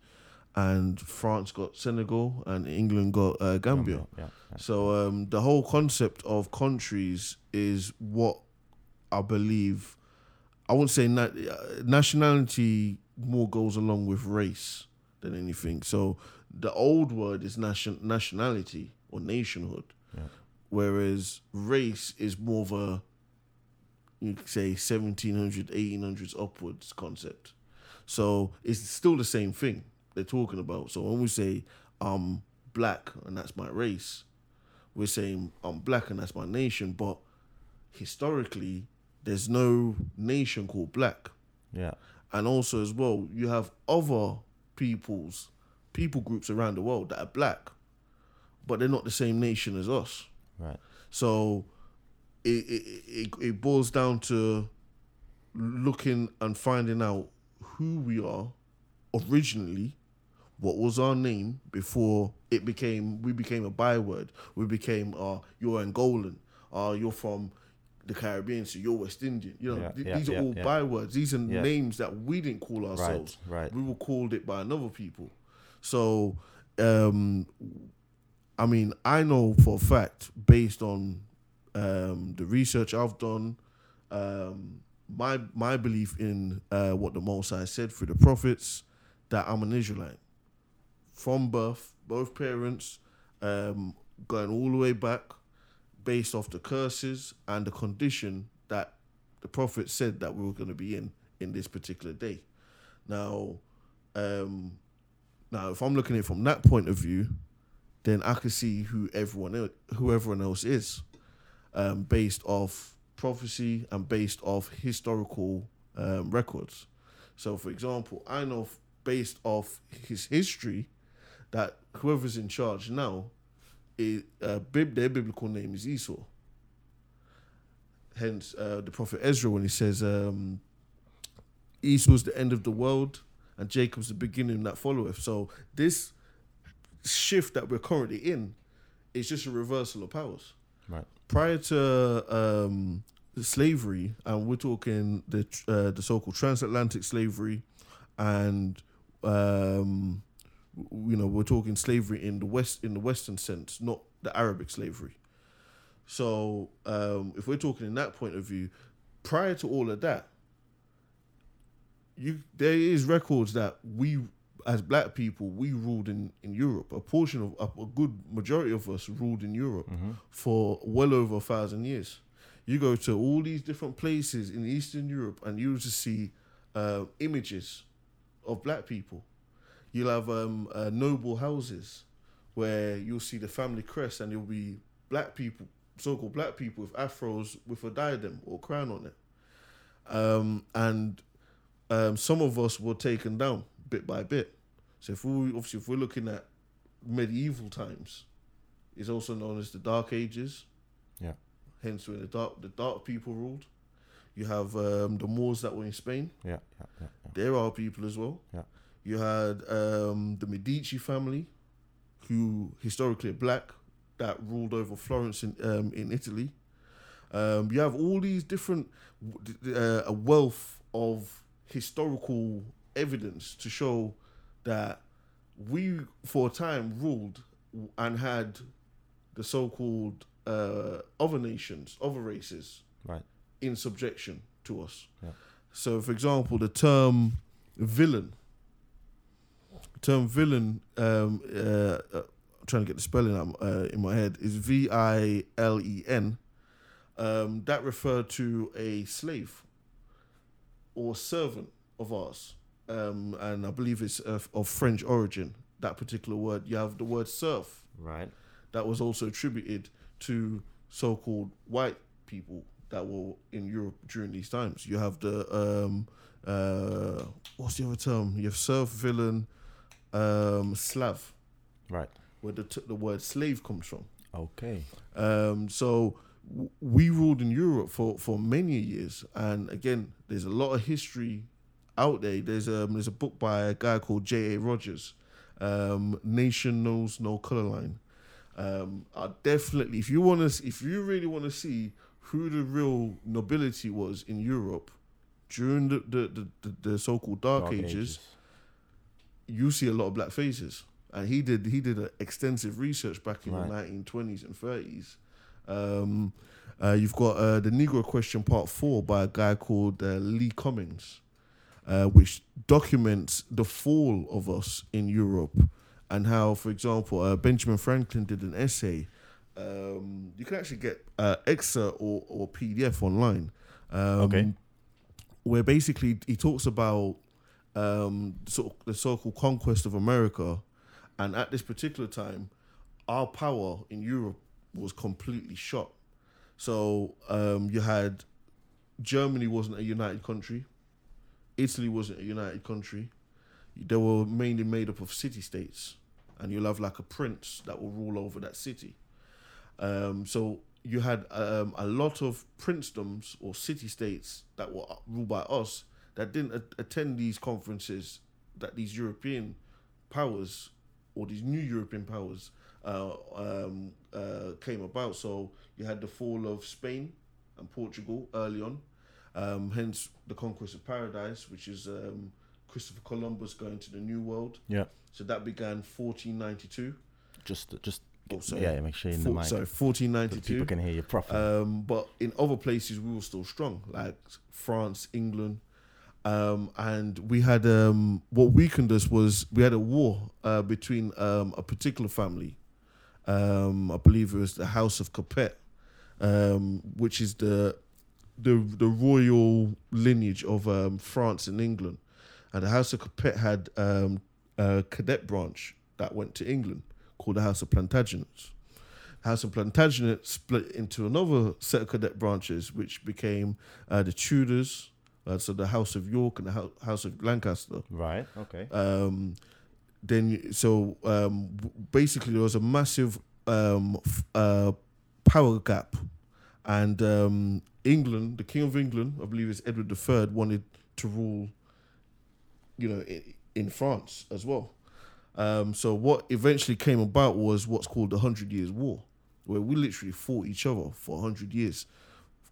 Speaker 2: and France got Senegal and England got uh, Gambia.
Speaker 1: Yeah, yeah.
Speaker 2: So um, the whole concept of countries is what I believe. I wouldn't say na- uh, nationality more goes along with race than anything. So the old word is nation nationality or nationhood,
Speaker 1: Yeah.
Speaker 2: whereas race is more of a you could say 1700 1800s upwards concept. So it's still the same thing they're talking about. So when we say I'm black and that's my race, we're saying I'm black and that's my nation, but historically there's no nation called black.
Speaker 1: yeah,
Speaker 2: And also as well, you have other peoples, people groups around the world that are black, but they're not the same nation as us.
Speaker 1: right.
Speaker 2: So it it, it, it boils down to looking and finding out who we are originally, what was our name before it became we became a byword. We became uh you're Angolan, uh you're from the Caribbean, so you're West Indian. You know,
Speaker 1: Yeah,
Speaker 2: th-
Speaker 1: yeah,
Speaker 2: these are
Speaker 1: yeah,
Speaker 2: all bywords. These are names that we didn't call ourselves.
Speaker 1: right.
Speaker 2: We were called it by another people. So um I mean, I know for a fact, based on um, the research I've done, um, my my belief in uh, what the Most High said through the prophets, that I'm an Israelite from birth, both parents, um, going all the way back, based off the curses and the condition that the prophet said that we were going to be in in this particular day. Now, um, now if I'm looking at it from that point of view, then I can see who everyone else, who everyone else is, um, based off prophecy and based off historical um, records. So, for example, I know based off his history that whoever's in charge now, uh, their biblical name is Esau. Hence, uh, the prophet Ezra, when he says, um, Esau's the end of the world and Jacob's the beginning that followeth. So, this shift that we're currently in is just a reversal of powers.
Speaker 1: Right.
Speaker 2: Prior to um, slavery, and we're talking the uh, the so-called transatlantic slavery, and um, you know we're talking slavery in the west in the Western sense, not the Arabic slavery. So um, if we're talking in that point of view, prior to all of that, you there is records that we as black people we ruled in in Europe. A portion of a, a good majority of us ruled in Europe for well over a thousand years. You go to all these different places in Eastern Europe, and you just see uh, images of black people. You'll have um, uh, noble houses where you'll see the family crest, and it'll be black people, so-called black people with afros with a diadem or crown on it. Um, and um, some of us were taken down bit by bit. So if we obviously if we're looking at medieval times, it's also known as the Dark Ages.
Speaker 1: Yeah.
Speaker 2: Hence, when the dark the dark people ruled, you have um, the Moors that were in Spain.
Speaker 1: Yeah, yeah, yeah. yeah.
Speaker 2: There are people as well.
Speaker 1: Yeah.
Speaker 2: You had um, the Medici family, who historically are black, that ruled over Florence in um, in Italy. Um, you have all these different uh, a wealth of historical evidence to show that we, for a time, ruled and had the so-called uh, other nations, other races,
Speaker 1: Right.
Speaker 2: in subjection to us.
Speaker 1: Yeah.
Speaker 2: So, for example, the term villain, term villain, um, uh, uh, trying to get the spelling out uh, in my head, is V I L E N. Um, that referred to a slave or servant of ours, um, and I believe it's of, of French origin. That particular word, you have the word serf
Speaker 1: Right.
Speaker 2: that was also attributed to so-called white people that were in Europe during these times. You have the um, uh, what's the other term? You have serf, villain, um, Slav,
Speaker 1: Right.
Speaker 2: where the t- the word slave comes from.
Speaker 1: Okay.
Speaker 2: Um, so w- we ruled in Europe for, for many years, and again, there's a lot of history out there. There's um there's a book by a guy called J. A. Rogers, um, "Nature Knows No Color Line." Um, I definitely, if you want to, if you really want to see who the real nobility was in Europe during the the, the, the, the so-called Dark,
Speaker 1: Dark
Speaker 2: Ages, you see a lot of black faces. And he did he did extensive research back in
Speaker 1: Right.
Speaker 2: the nineteen twenties and thirties. Um, uh, you've got uh, the Negro Question Part Four by a guy called uh, Lee Cummings, uh, which documents the fall of us in Europe and how, for example, uh, Benjamin Franklin did an essay. Um, you can actually get uh, excerpt or, or PDF online. Um,
Speaker 1: Okay.
Speaker 2: Where basically he talks about um, sort of the so-called conquest of America, and at this particular time, our power in Europe was completely shot. So um, you had Germany wasn't a united country, Italy wasn't a united country. They were mainly made up of city states, and you'll have like a prince that will rule over that city. Um, so you had um, a lot of princedoms or city states that were ruled by us that didn't a- attend these conferences that these European powers or these new European powers uh, um, uh, came about. So you had the fall of Spain and Portugal early on, um, hence the conquest of paradise, which is um, Christopher Columbus going to the New World.
Speaker 1: Yeah.
Speaker 2: So that began 1492.
Speaker 1: Just, just.
Speaker 2: Oh, sorry.
Speaker 1: Yeah, make sure you're in
Speaker 2: Four-
Speaker 1: the mic.
Speaker 2: sorry,
Speaker 1: so that
Speaker 2: 1492.
Speaker 1: people can hear you properly.
Speaker 2: Um, but in other places, we were still strong, like France, England. Um, and we had um, what weakened us was we had a war uh, between um, a particular family. Um, I believe it was the House of Capet, um, which is the the the royal lineage of um, France and England. And the House of Capet had a cadet branch that went to England called the House of Plantagenets. House of Plantagenet split into another set of cadet branches, which became uh, the Tudors, uh, so the House of York and the Hou- House of Lancaster.
Speaker 1: right. Okay.
Speaker 2: Um, then, so um, basically, there was a massive um, f- uh, power gap, and um, England, the King of England, I believe it's Edward III, wanted to rule, you know, in, in France as well. Um, so what eventually came about was what's called the Hundred Years' War, where we literally fought each other for hundred years.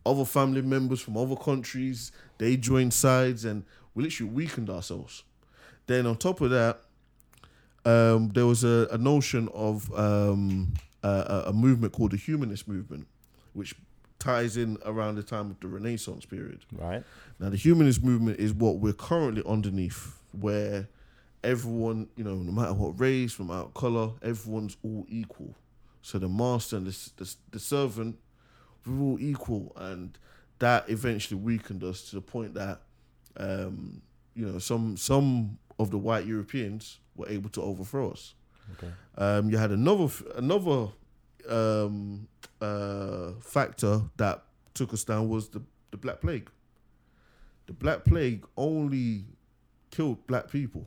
Speaker 2: Other family members from other countries they joined sides, and we literally weakened ourselves. Then on top of that, um, there was a, a notion of um, a, a- movement called the humanist movement, which ties in around the time of the Renaissance period.
Speaker 1: Right.
Speaker 2: Now, the humanist movement is what we're currently underneath, where everyone, you know, no matter what race, no matter what color, everyone's all equal. So the master and the, the, the servant, we're all equal. And that eventually weakened us to the point that, um, you know, some some of the white Europeans were able to overthrow us.
Speaker 1: Okay.
Speaker 2: Um, you had another another um, uh, factor that took us down was the, the Black Plague. The Black Plague only killed black people.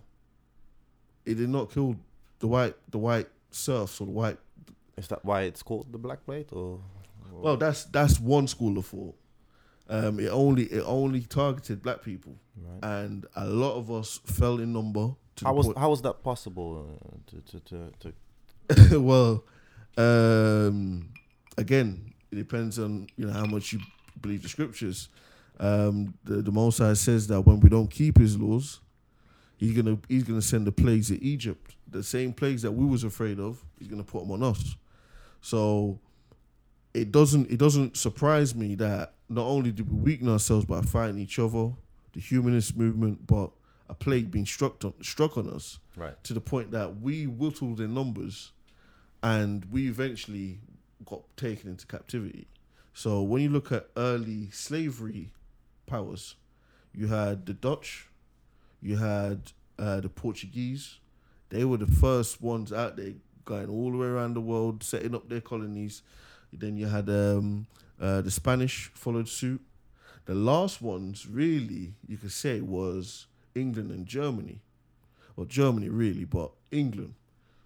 Speaker 2: It did not kill the white the white serfs or the white.
Speaker 1: Is that why it's called the Black Plague or?
Speaker 2: Well, that's that's one school of thought. Um, it only it only targeted black people,
Speaker 1: Right.
Speaker 2: and a lot of us fell in number. To
Speaker 1: How was
Speaker 2: point-
Speaker 1: how was that possible uh, to, to to to
Speaker 2: well, um, again, it depends on you know how much you believe the scriptures. Um, the the Most High says that when we don't keep His laws, He's gonna He's gonna send the plagues to Egypt, the same plagues that we was afraid of. He's gonna put them on us. So it doesn't it doesn't surprise me that not only did we weaken ourselves by fighting each other, the humanist movement, but a plague being struck on, struck on us
Speaker 1: right?
Speaker 2: to the point that we whittled in numbers and we eventually got taken into captivity. So when you look at early slavery powers, you had the Dutch, you had uh, the Portuguese. They were the first ones out there going all the way around the world, setting up their colonies. Then you had um, uh, the Spanish followed suit. The last ones, really, you could say, was England and Germany. Well, Germany really, but England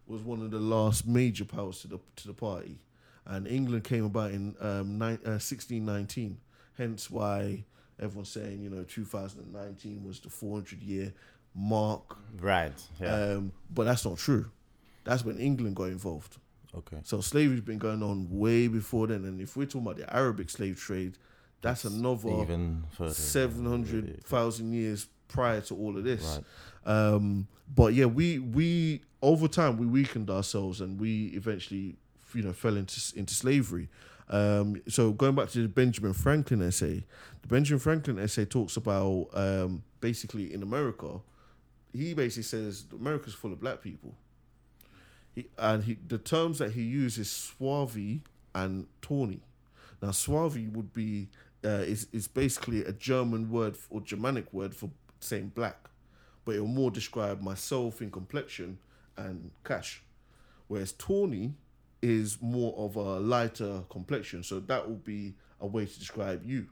Speaker 2: was one of the last major powers to the to the party, and England came about in um, nine, uh, 1619. Hence why everyone's saying you know 2019 was the 400 year mark.
Speaker 1: Right. Yeah.
Speaker 2: Um, but that's not true. That's when England got involved.
Speaker 1: Okay.
Speaker 2: So slavery's been going on way before then. And if we're talking about the Arabic slave trade, that's another seven hundred thousand years prior to all of this.
Speaker 1: Right.
Speaker 2: Um, but yeah, we we over time we weakened ourselves and we eventually you know fell into into slavery. Um, so going back to the Benjamin Franklin essay, the Benjamin Franklin essay talks about um, basically in America, he basically says America's full of black people. He, and he, the terms that he uses swarthy and tawny. Now swarthy would be uh, is is basically a German word or Germanic word for saying black, but it will more describe myself in complexion and cash, whereas tawny is more of a lighter complexion, so that will be a way to describe you.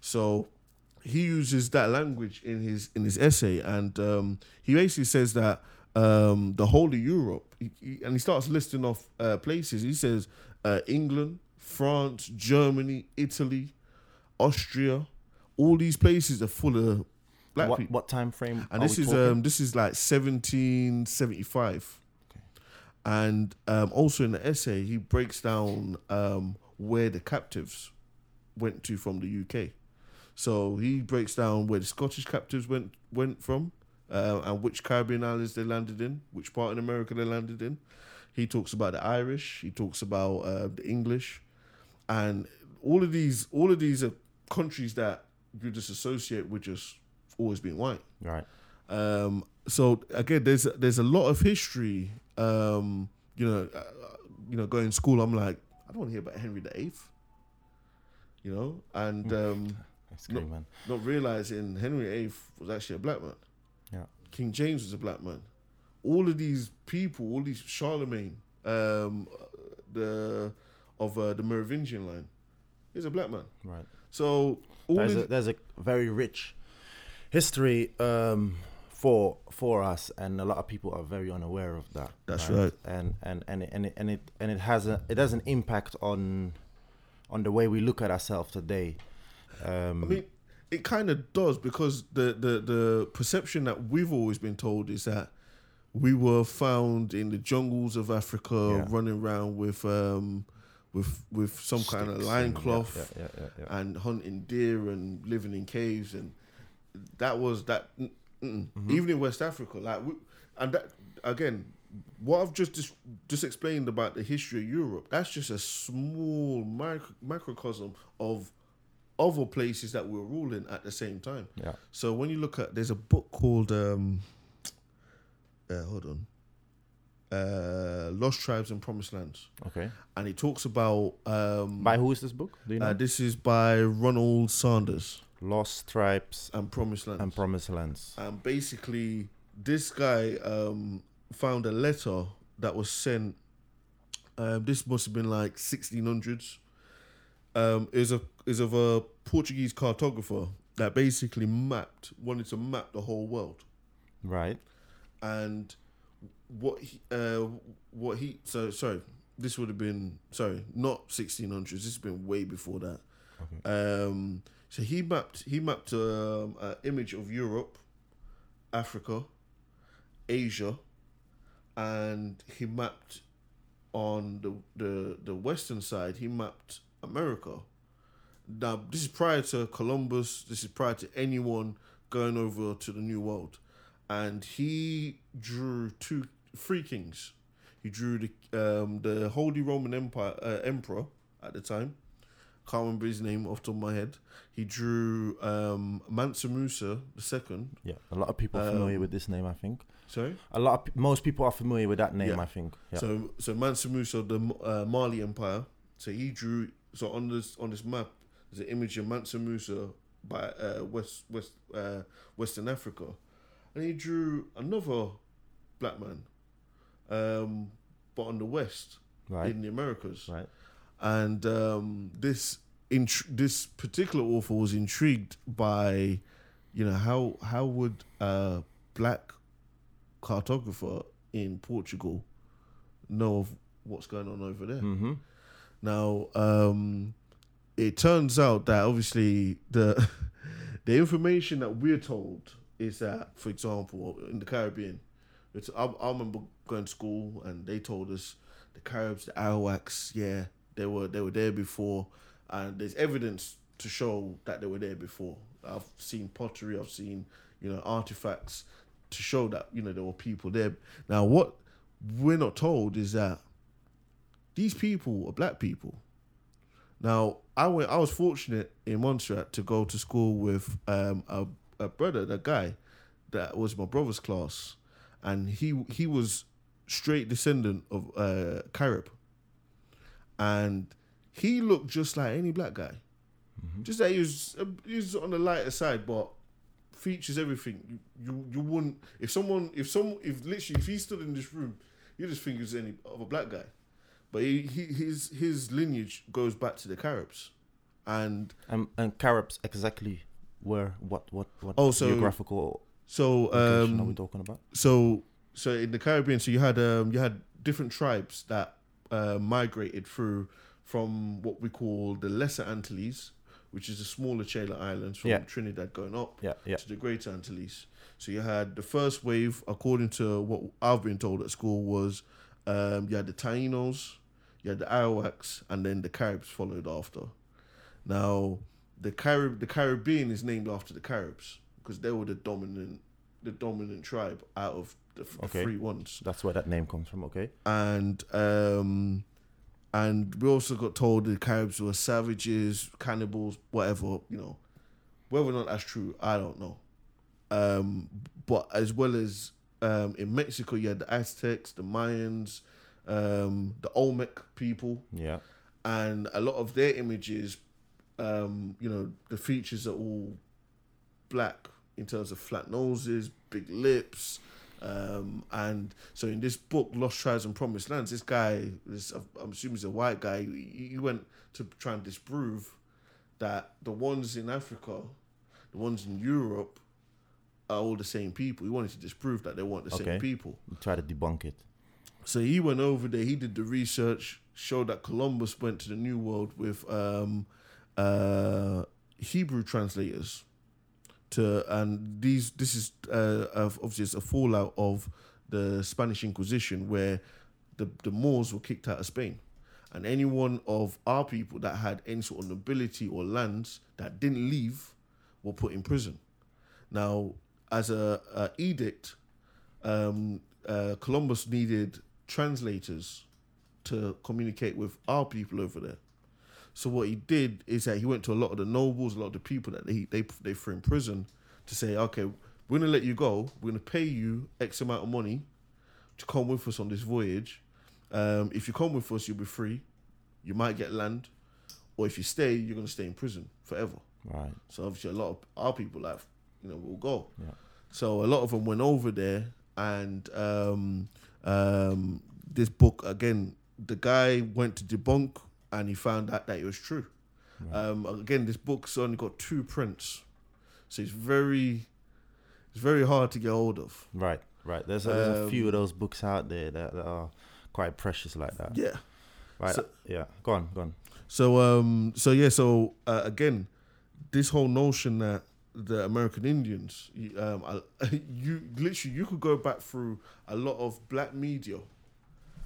Speaker 2: So he uses that language in his in his essay, and um, he basically says that um, the whole of Europe, he, he- and he starts listing off uh, places. He says uh, England, France, Germany, Italy, Austria, all these places are full of black
Speaker 1: what,
Speaker 2: people.
Speaker 1: what time frame?
Speaker 2: And this is
Speaker 1: talking?
Speaker 2: um this is like seventeen seventy five. And um, also in the essay, he breaks down um, where the captives went to from the UK. So he breaks down where the Scottish captives went went from, uh, and which Caribbean islands they landed in, which part in America they landed in. He talks about the Irish. He talks about uh, the English, and all of these all of these are countries that you just associate with just always being white.
Speaker 1: right.
Speaker 2: Um, so again, there's there's a lot of history. Um, you know, uh, you know, going to school, I'm like, I don't want to hear about Henry VIII. You know, and um,
Speaker 1: That's
Speaker 2: No.
Speaker 1: great, man.
Speaker 2: not realizing Henry VIII was actually a black man. King James was a black man. All of these people, all these Charlemagne, um, the of uh, the Merovingian line, is a black man.
Speaker 1: Right.
Speaker 2: So all
Speaker 1: There's a, there's a very rich history um, for for us, and a lot of people are very unaware of that.
Speaker 2: That's right.
Speaker 1: And and and it, and it and it and it has a it has an impact on on the way we look at ourselves today. Um,
Speaker 2: I mean, it kind of does because the, the the perception that we've always been told is that we were found in the jungles of Africa,
Speaker 1: Yeah.
Speaker 2: running around with um with with some kind of
Speaker 1: sticks
Speaker 2: loincloth
Speaker 1: and- Yeah, yeah,
Speaker 2: and hunting deer and living in caves and that was that. mm, mm, Even in West Africa, like we, and that again. What I've just, just just explained about the history of Europe, that's just a small micro, microcosm of other places that we were ruling at the same time.
Speaker 1: yeah.
Speaker 2: So when you look at, there's a book called, um, uh, hold on, uh, Lost Tribes and Promised Lands,
Speaker 1: Okay.
Speaker 2: and it talks about. Um,
Speaker 1: By who is this book? Do you know?
Speaker 2: uh, this is by Ronald Sanders
Speaker 1: Lost Tribes
Speaker 2: and Promised Lands.
Speaker 1: and Promised Lands.
Speaker 2: and basically, this guy um, found a letter that was sent. Um, this must have been like 1600s. Um, is a is of a Portuguese cartographer that basically mapped wanted to map the whole world
Speaker 1: Right.
Speaker 2: and what he, uh, what he so sorry this would have been sorry not 1600s this has been way before that okay. um so he mapped he mapped um, an image of Europe Africa Asia and he mapped on the the the western side he mapped America now this is prior to Columbus this is prior to anyone going over to the new world and he drew two three kings. He drew the um, the Holy Roman Empire uh, emperor at the time. Can't remember his name off the top of my head. He drew um, Mansa Musa the second.
Speaker 1: Yeah. A lot of people are familiar
Speaker 2: Um,
Speaker 1: with this name, I think.
Speaker 2: Sorry.
Speaker 1: A lot of most people are familiar with that name,
Speaker 2: Yeah.
Speaker 1: I think. Yeah.
Speaker 2: So so Mansa Musa the uh, Mali Empire. So he drew so on this on this map there's an image of Mansa Musa by uh, West West uh, Western Africa, and he drew another black man, um, but on the west
Speaker 1: right.
Speaker 2: in the Americas.
Speaker 1: right.
Speaker 2: and um, this intr- this particular author was intrigued by, you know, how how would a black cartographer in Portugal know of what's going on over there?
Speaker 1: Mm-hmm.
Speaker 2: Now, um, it turns out that obviously the the information that we're told is that, for example, in the Caribbean, it's I, I remember going to school and they told us the Caribs, the Arawaks, yeah, they were they were there before, and there's evidence to show that they were there before. I've seen pottery, I've seen you know artifacts to show that you know there were people there. Now, what we're not told is that these people are black people. Now, I went. I was fortunate in Montserrat to go to school with um, a, a brother, that guy, that was my brother's class, and he he was straight descendant of uh, Carib, and he looked just like any black guy. Just that he was he was on the lighter side, but features everything. You, you you wouldn't if someone if someone if literally if he stood in this room, you just think he was any of a black guy. But he, he his his lineage goes back to the Caribs, and
Speaker 1: And and Caribs exactly where what what what
Speaker 2: Oh, so-
Speaker 1: geographical
Speaker 2: so
Speaker 1: location are we
Speaker 2: um
Speaker 1: talking about?
Speaker 2: so so in the Caribbean, so you had um you had different tribes that uh, migrated through from what we call the Lesser Antilles, which is the smaller Chayla Islands from
Speaker 1: Yeah.
Speaker 2: Trinidad going up
Speaker 1: Yeah, yeah.
Speaker 2: to the Greater Antilles. So you had the first wave, according to what I've been told at school, was um, you had the Tainos, you had the Arawaks, and then the Caribs followed after. Now, the Carib, the Caribbean is named after the Caribs because they were the dominant, the dominant tribe out of the, f- the three ones
Speaker 1: That's where that name comes from. Okay.
Speaker 2: and um and we also got told the Caribs were savages, cannibals, whatever, you know. Whether or not that's true, I don't know. Um but as well as um in Mexico you had the Aztecs, the Mayans, um, the Olmec people,
Speaker 1: Yeah.
Speaker 2: and a lot of their images, um, you know, the features are all black in terms of flat noses, big lips, um, and so in this book, Lost Tribes and Promised Lands, this guy, this I'm assuming he's a white guy, he, he went to try and disprove that the ones in Africa, the ones in Europe, are all the same people. He wanted to disprove that they weren't the
Speaker 1: Okay.
Speaker 2: same people.
Speaker 1: Try to debunk it.
Speaker 2: So he went over there. He did the research, showed that Columbus went to the New World with um, uh, Hebrew translators. To and these this is uh, obviously it's a fallout of the Spanish Inquisition where the the Moors were kicked out of Spain, and anyone of our people that had any sort of nobility or lands that didn't leave were put in prison. Now, as a, a edict, um, uh, Columbus needed translators to communicate with our people over there. So what he did is that he went to a lot of the nobles, a lot of the people that they they they threw in prison to say, okay, we're gonna let you go. We're gonna pay you X amount of money to come with us on this voyage. Um, if you come with us, you'll be free. You might get land, or if you stay, you're gonna stay in prison forever.
Speaker 1: Right.
Speaker 2: So obviously, a lot of our people, like you know, will go.
Speaker 1: Yeah.
Speaker 2: So a lot of them went over there, and um, um, this book again, the guy went to debunk, and he found out that it was true. Um, again, this book's only got two prints, so it's very, it's very hard to get hold of.
Speaker 1: Right. Right. There's a, there's a few
Speaker 2: Um,
Speaker 1: of those books out there that, that are quite precious like that.
Speaker 2: Yeah.
Speaker 1: Right.
Speaker 2: so-
Speaker 1: yeah. Go on. Go on.
Speaker 2: So um so yeah so uh, again this whole notion that the American Indians you, um I- you literally you could go back through a lot of black media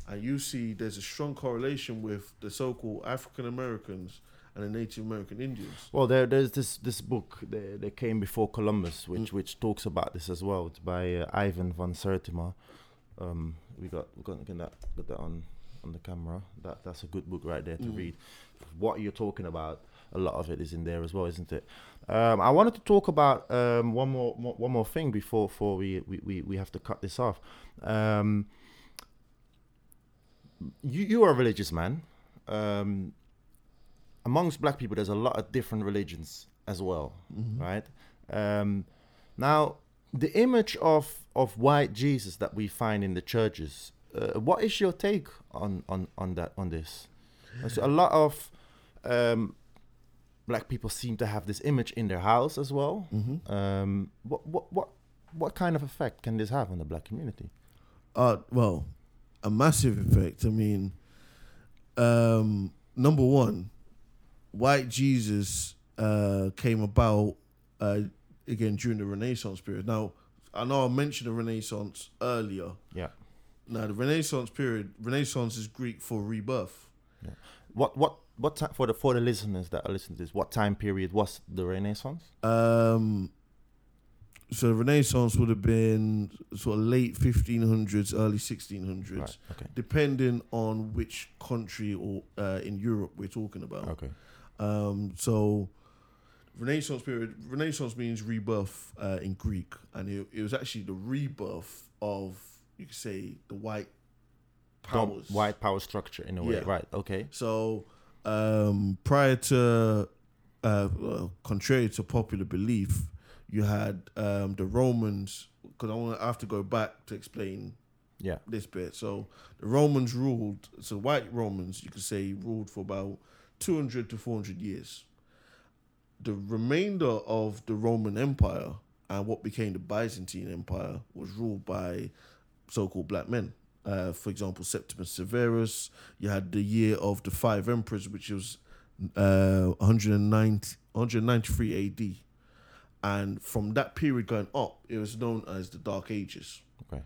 Speaker 2: and you see there's a strong correlation with the so-called African Americans and the Native American Indians.
Speaker 1: Well, there, there's this this book that, that came before Columbus,
Speaker 2: Mm.
Speaker 1: which which talks about this as well. It's by uh, Ivan Van Sertima. Um, we got we got, get that got that on on the camera. That that's a good book right there to
Speaker 2: Mm.
Speaker 1: read. What you're talking about, a lot of it is in there as well, isn't it? Um, I wanted to talk about um, one more, one more thing before before we, we, we, have to cut this off. Um, you you are a religious man. Um, amongst black people, there's a lot of different religions as well, right? Um, now, the image of of white Jesus that we find in the churches. Uh, what is your take on, on, on that on this? So a lot of um, black people seem to have this image in their house as well.
Speaker 2: Mm-hmm.
Speaker 1: Um, what what what what kind of effect can this have on the black community?
Speaker 2: Uh, well, a massive effect. I mean, um, number one, white Jesus uh, came about uh, again during the Renaissance period. Now, I know I mentioned the Renaissance earlier.
Speaker 1: Yeah.
Speaker 2: Now, the Renaissance period, Renaissance is Greek for rebirth. Yeah.
Speaker 1: What what what time for the for the listeners that are listening to this? What time period was the Renaissance?
Speaker 2: Um, so Renaissance would have been sort of late 1500s, early 1600s,
Speaker 1: Right. Okay.
Speaker 2: depending on which country or uh, in Europe we're talking about.
Speaker 1: Okay.
Speaker 2: Um, so Renaissance period. Renaissance means rebirth uh, in Greek, and it, it was actually the rebirth of you could say the white powers.
Speaker 1: white power structure in a way.
Speaker 2: Yeah.
Speaker 1: Right. Okay.
Speaker 2: So um, prior to, uh, well, contrary to popular belief, you had um, the Romans. Because I want to have to go back to explain
Speaker 1: Yeah.
Speaker 2: this bit. So the Romans ruled. So white Romans, you could say, ruled for about two hundred to four hundred years. The remainder of the Roman Empire and what became the Byzantine Empire was ruled by so-called black men. Uh, for example, Septimus Severus. You had the year of the five emperors, which was uh, 190, 193 AD. And from that period going up, it was known as the Dark Ages.
Speaker 1: Okay.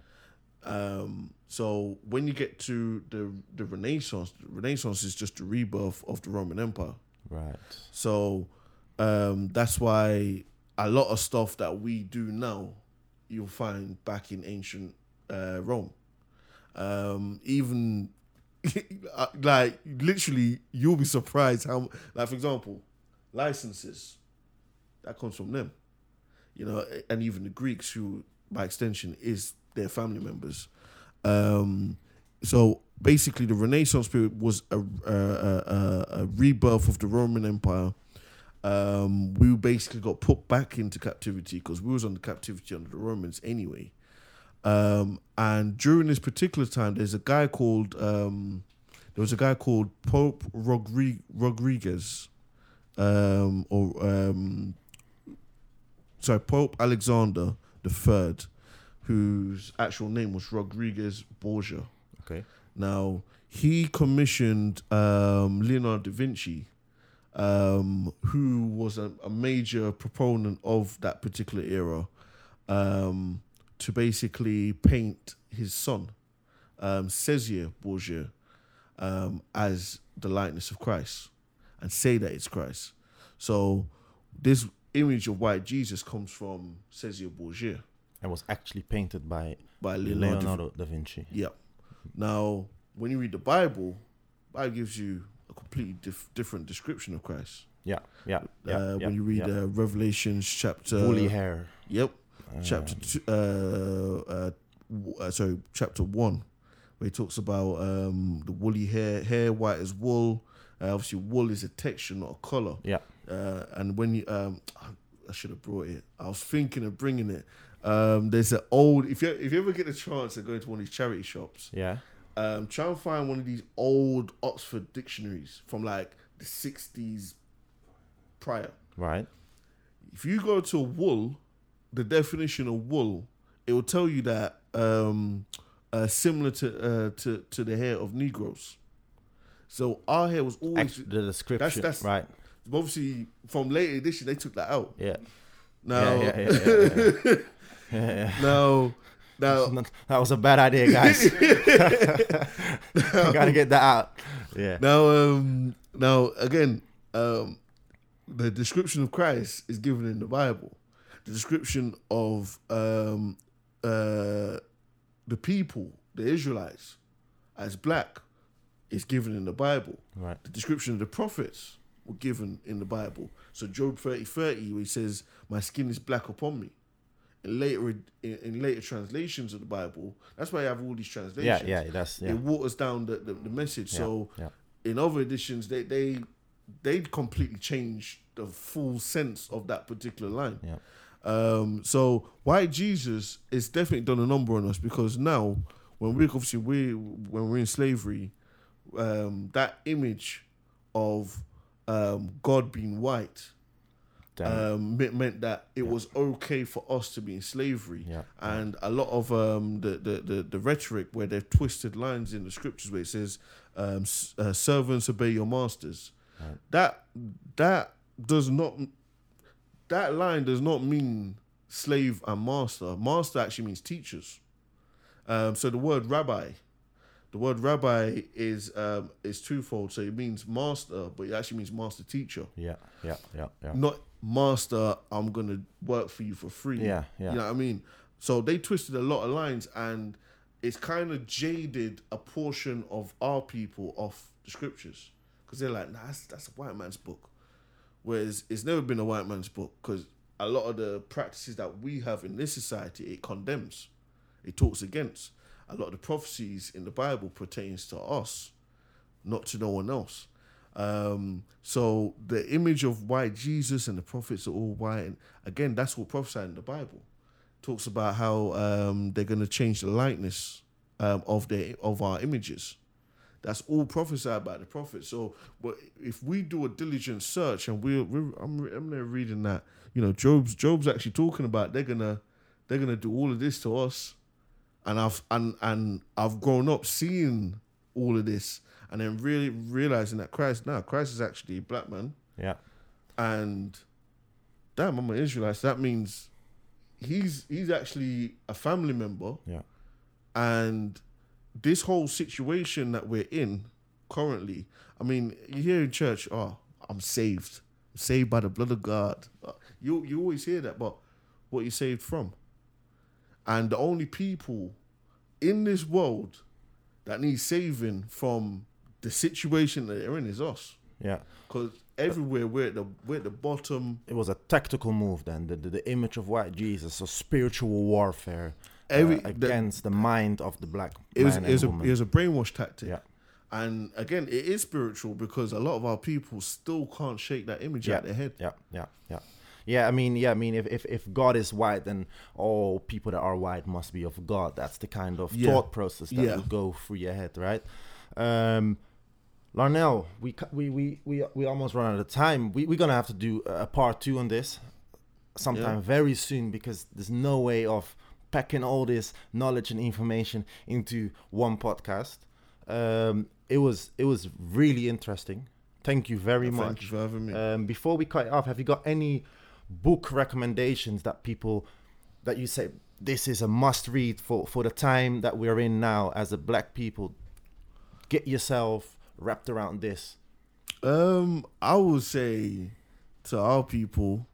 Speaker 2: Um, so when you get to the the Renaissance, the Renaissance is just the rebirth of the Roman Empire.
Speaker 1: Right.
Speaker 2: So um, that's why a lot of stuff that we do now, you'll find back in ancient uh, Rome. Um, even uh, like literally, you'll be surprised how, like for example, licenses that comes from them. You know, and even the Greeks, who by extension is their family members. Um, so basically, the Renaissance period was a, a, a, a rebirth of the Roman Empire. Um, we basically got put back into captivity because we was under captivity under the Romans anyway. Um, and during this particular time, there's a guy called um, there was a guy called Pope Rodri- Rodriguez, um, or um, sorry, Pope Alexander the Third, whose actual name was Rodriguez Borgia.
Speaker 1: Okay.
Speaker 2: Now he commissioned um, Leonardo da Vinci, um, who was a, a major proponent of that particular era, um, to basically paint his son, um, Cesare Borgia, um, as the likeness of Christ, and say that it's Christ. So this image of white Jesus comes from Cesare Borgia
Speaker 1: And was actually painted by
Speaker 2: by Leonardo.
Speaker 1: Leonardo da Vinci.
Speaker 2: Yeah. Now, when you read the Bible, Bible gives you a completely dif- different description of Christ.
Speaker 1: Yeah. Yeah. Yeah.
Speaker 2: uh,
Speaker 1: yeah,
Speaker 2: when you read
Speaker 1: yeah.
Speaker 2: uh, Revelations chapter,
Speaker 1: woolly hair.
Speaker 2: yep, chapter two, uh, uh, uh, sorry, chapter one, where he talks about um, the woolly hair, hair white as wool. Uh, obviously, wool is a texture, not a color.
Speaker 1: Yeah.
Speaker 2: Uh, and when you, um, I should have brought it. I was thinking of bringing it. Um, there's an old. If you if you ever get a chance to go into one of these charity shops,
Speaker 1: Yeah.
Speaker 2: um, try and find one of these old Oxford dictionaries from like the sixties prior.
Speaker 1: Right.
Speaker 2: If you go to wool, the definition of wool, it will tell you that um, uh, similar to uh, to to the hair of Negroes. So our hair was always
Speaker 1: Actually, the description.
Speaker 2: that's-
Speaker 1: right.
Speaker 2: obviously from later edition they took that out.
Speaker 1: Yeah.
Speaker 2: Now,
Speaker 1: yeah, yeah, yeah, yeah, yeah. yeah, yeah.
Speaker 2: now, now,
Speaker 1: that was a bad idea, guys. Gotta get that out. Yeah.
Speaker 2: Now, um, now again, um, the description of Christ is given in the Bible. The description of um, uh, the people, the Israelites, as black, is given in the Bible.
Speaker 1: Right.
Speaker 2: The description of the prophets were given in the Bible. So Job thirty thirty, where he says, "My skin is black upon me." In later in, in later translations of the Bible, that's why I have all these
Speaker 1: Yeah,
Speaker 2: translations
Speaker 1: yeah, that's yeah.
Speaker 2: it waters down the, the, the message.
Speaker 1: Yeah,
Speaker 2: So
Speaker 1: yeah.
Speaker 2: in other editions, they they they completely change the full sense of that particular line.
Speaker 1: Yeah.
Speaker 2: Um, so white Jesus is definitely done a number on us because now when we obviously we when we're in slavery, um, that image of um, God being white um, meant, meant that it was okay for us to be in slavery.
Speaker 1: Yeah.
Speaker 2: And a lot of um, the, the, the, the rhetoric where they've twisted lines in the scriptures where it says, um, uh, servants obey your masters.
Speaker 1: Right.
Speaker 2: That that does not that line does not mean slave and master. Master actually means teachers. Um, so the word rabbi, the word rabbi is um, is twofold. So it means master, but it actually means master teacher
Speaker 1: yeah, yeah, yeah, yeah.
Speaker 2: not master i'm gonna work for you for free
Speaker 1: Yeah, yeah.
Speaker 2: you know what i mean so they twisted a lot of lines and it's kind of jaded a portion of our people off the scriptures because they're like nah that's, that's a white man's book whereas it's never been a white man's book because a lot of the practices that we have in this society it condemns it talks against a lot of the prophecies in the bible pertains to us not to no one else um, so the image of white Jesus and the prophets are all white. And again, that's what prophesied in the Bible. Talks about how um, they're going to change the likeness um, of their of our images. That's all prophesied by the prophet. So, but if we do a diligent search and we're, we're I'm, I'm there reading that, you know, Job's Job's actually talking about they're gonna they're gonna do all of this to us, and I've and and I've grown up seeing all of this, and then really realizing that Christ now Christ is actually a black man,
Speaker 1: yeah.
Speaker 2: and damn, I'm an Israelite. So that means he's he's actually a family member,
Speaker 1: Yeah.
Speaker 2: and this whole situation that we're in currently. I mean, you hear in church, "Oh, I'm saved, I'm saved by the blood of God." Uh, You you always hear that, but what are you saved from? And the only people in this world that need saving from the situation that they're in is us.
Speaker 1: Yeah.
Speaker 2: Because everywhere we're at the we're at the bottom.
Speaker 1: It was a tactical move then. The, the, the image of white Jesus, a spiritual warfare
Speaker 2: Every the-
Speaker 1: against the, mind of the black
Speaker 2: it was
Speaker 1: man
Speaker 2: it was, a,
Speaker 1: woman.
Speaker 2: it was a brainwash tactic.
Speaker 1: Yeah.
Speaker 2: And again, it is spiritual because a lot of our people still can't shake that image out of their head.
Speaker 1: Yeah, yeah, yeah. Yeah, I mean, yeah, I mean, if, if, if God is white, then all people that are white must be of God. That's the kind of
Speaker 2: Yeah.
Speaker 1: thought process that
Speaker 2: Yeah.
Speaker 1: would go through your head, right? Um, Larnell, we we we we we almost run out of time. We we're gonna have to do a part two on this sometime
Speaker 2: Yeah.
Speaker 1: very soon because there's no way of packing all this knowledge and information into one podcast. Um, it was it was really interesting. Thank you very much.
Speaker 2: Thank
Speaker 1: much.
Speaker 2: you for having me.
Speaker 1: Um, before we cut it off, have you got any book recommendations that people that you say this is a must read for for the time that we're in now as a black people? Get yourself wrapped around this.
Speaker 2: Um, I would say to our people,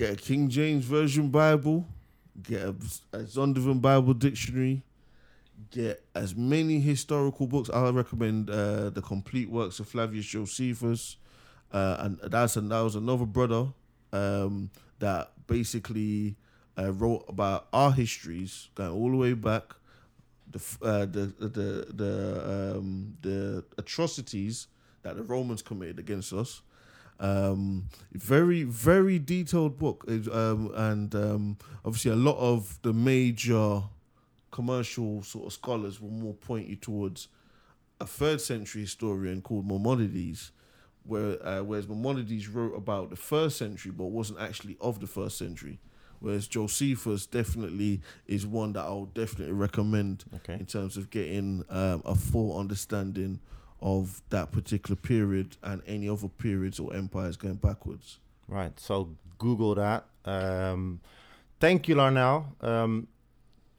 Speaker 2: get a King James Version Bible, get a, a Zondervan Bible Dictionary, get as many historical books. I recommend uh, the complete works of Flavius Josephus, uh, and that's and that was another brother um, that basically uh, wrote about our histories going all the way back the uh, the the the um, the atrocities that the Romans committed against us. Um, very very detailed book, um, and um, obviously a lot of the major commercial sort of scholars will more point you towards a third century historian called Maimonides, where uh, whereas Maimonides wrote about the first century but wasn't actually of the first century. Whereas Josephus definitely is one that I'll definitely recommend
Speaker 1: Okay.
Speaker 2: in terms of getting um, a full understanding of that particular period and any other periods or empires going backwards.
Speaker 1: Right. So Google that. Um, thank you, Larnell. Um,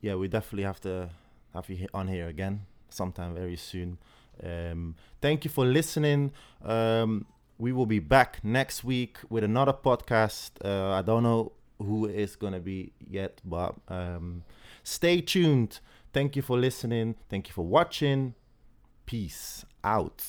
Speaker 1: yeah, we definitely have to have you on here again sometime very soon. Um, thank you for listening. Um, we will be back next week with another podcast. Uh, I don't know who is going to be yet, but um, stay tuned. Thank you for listening. Thank you for watching. Peace out.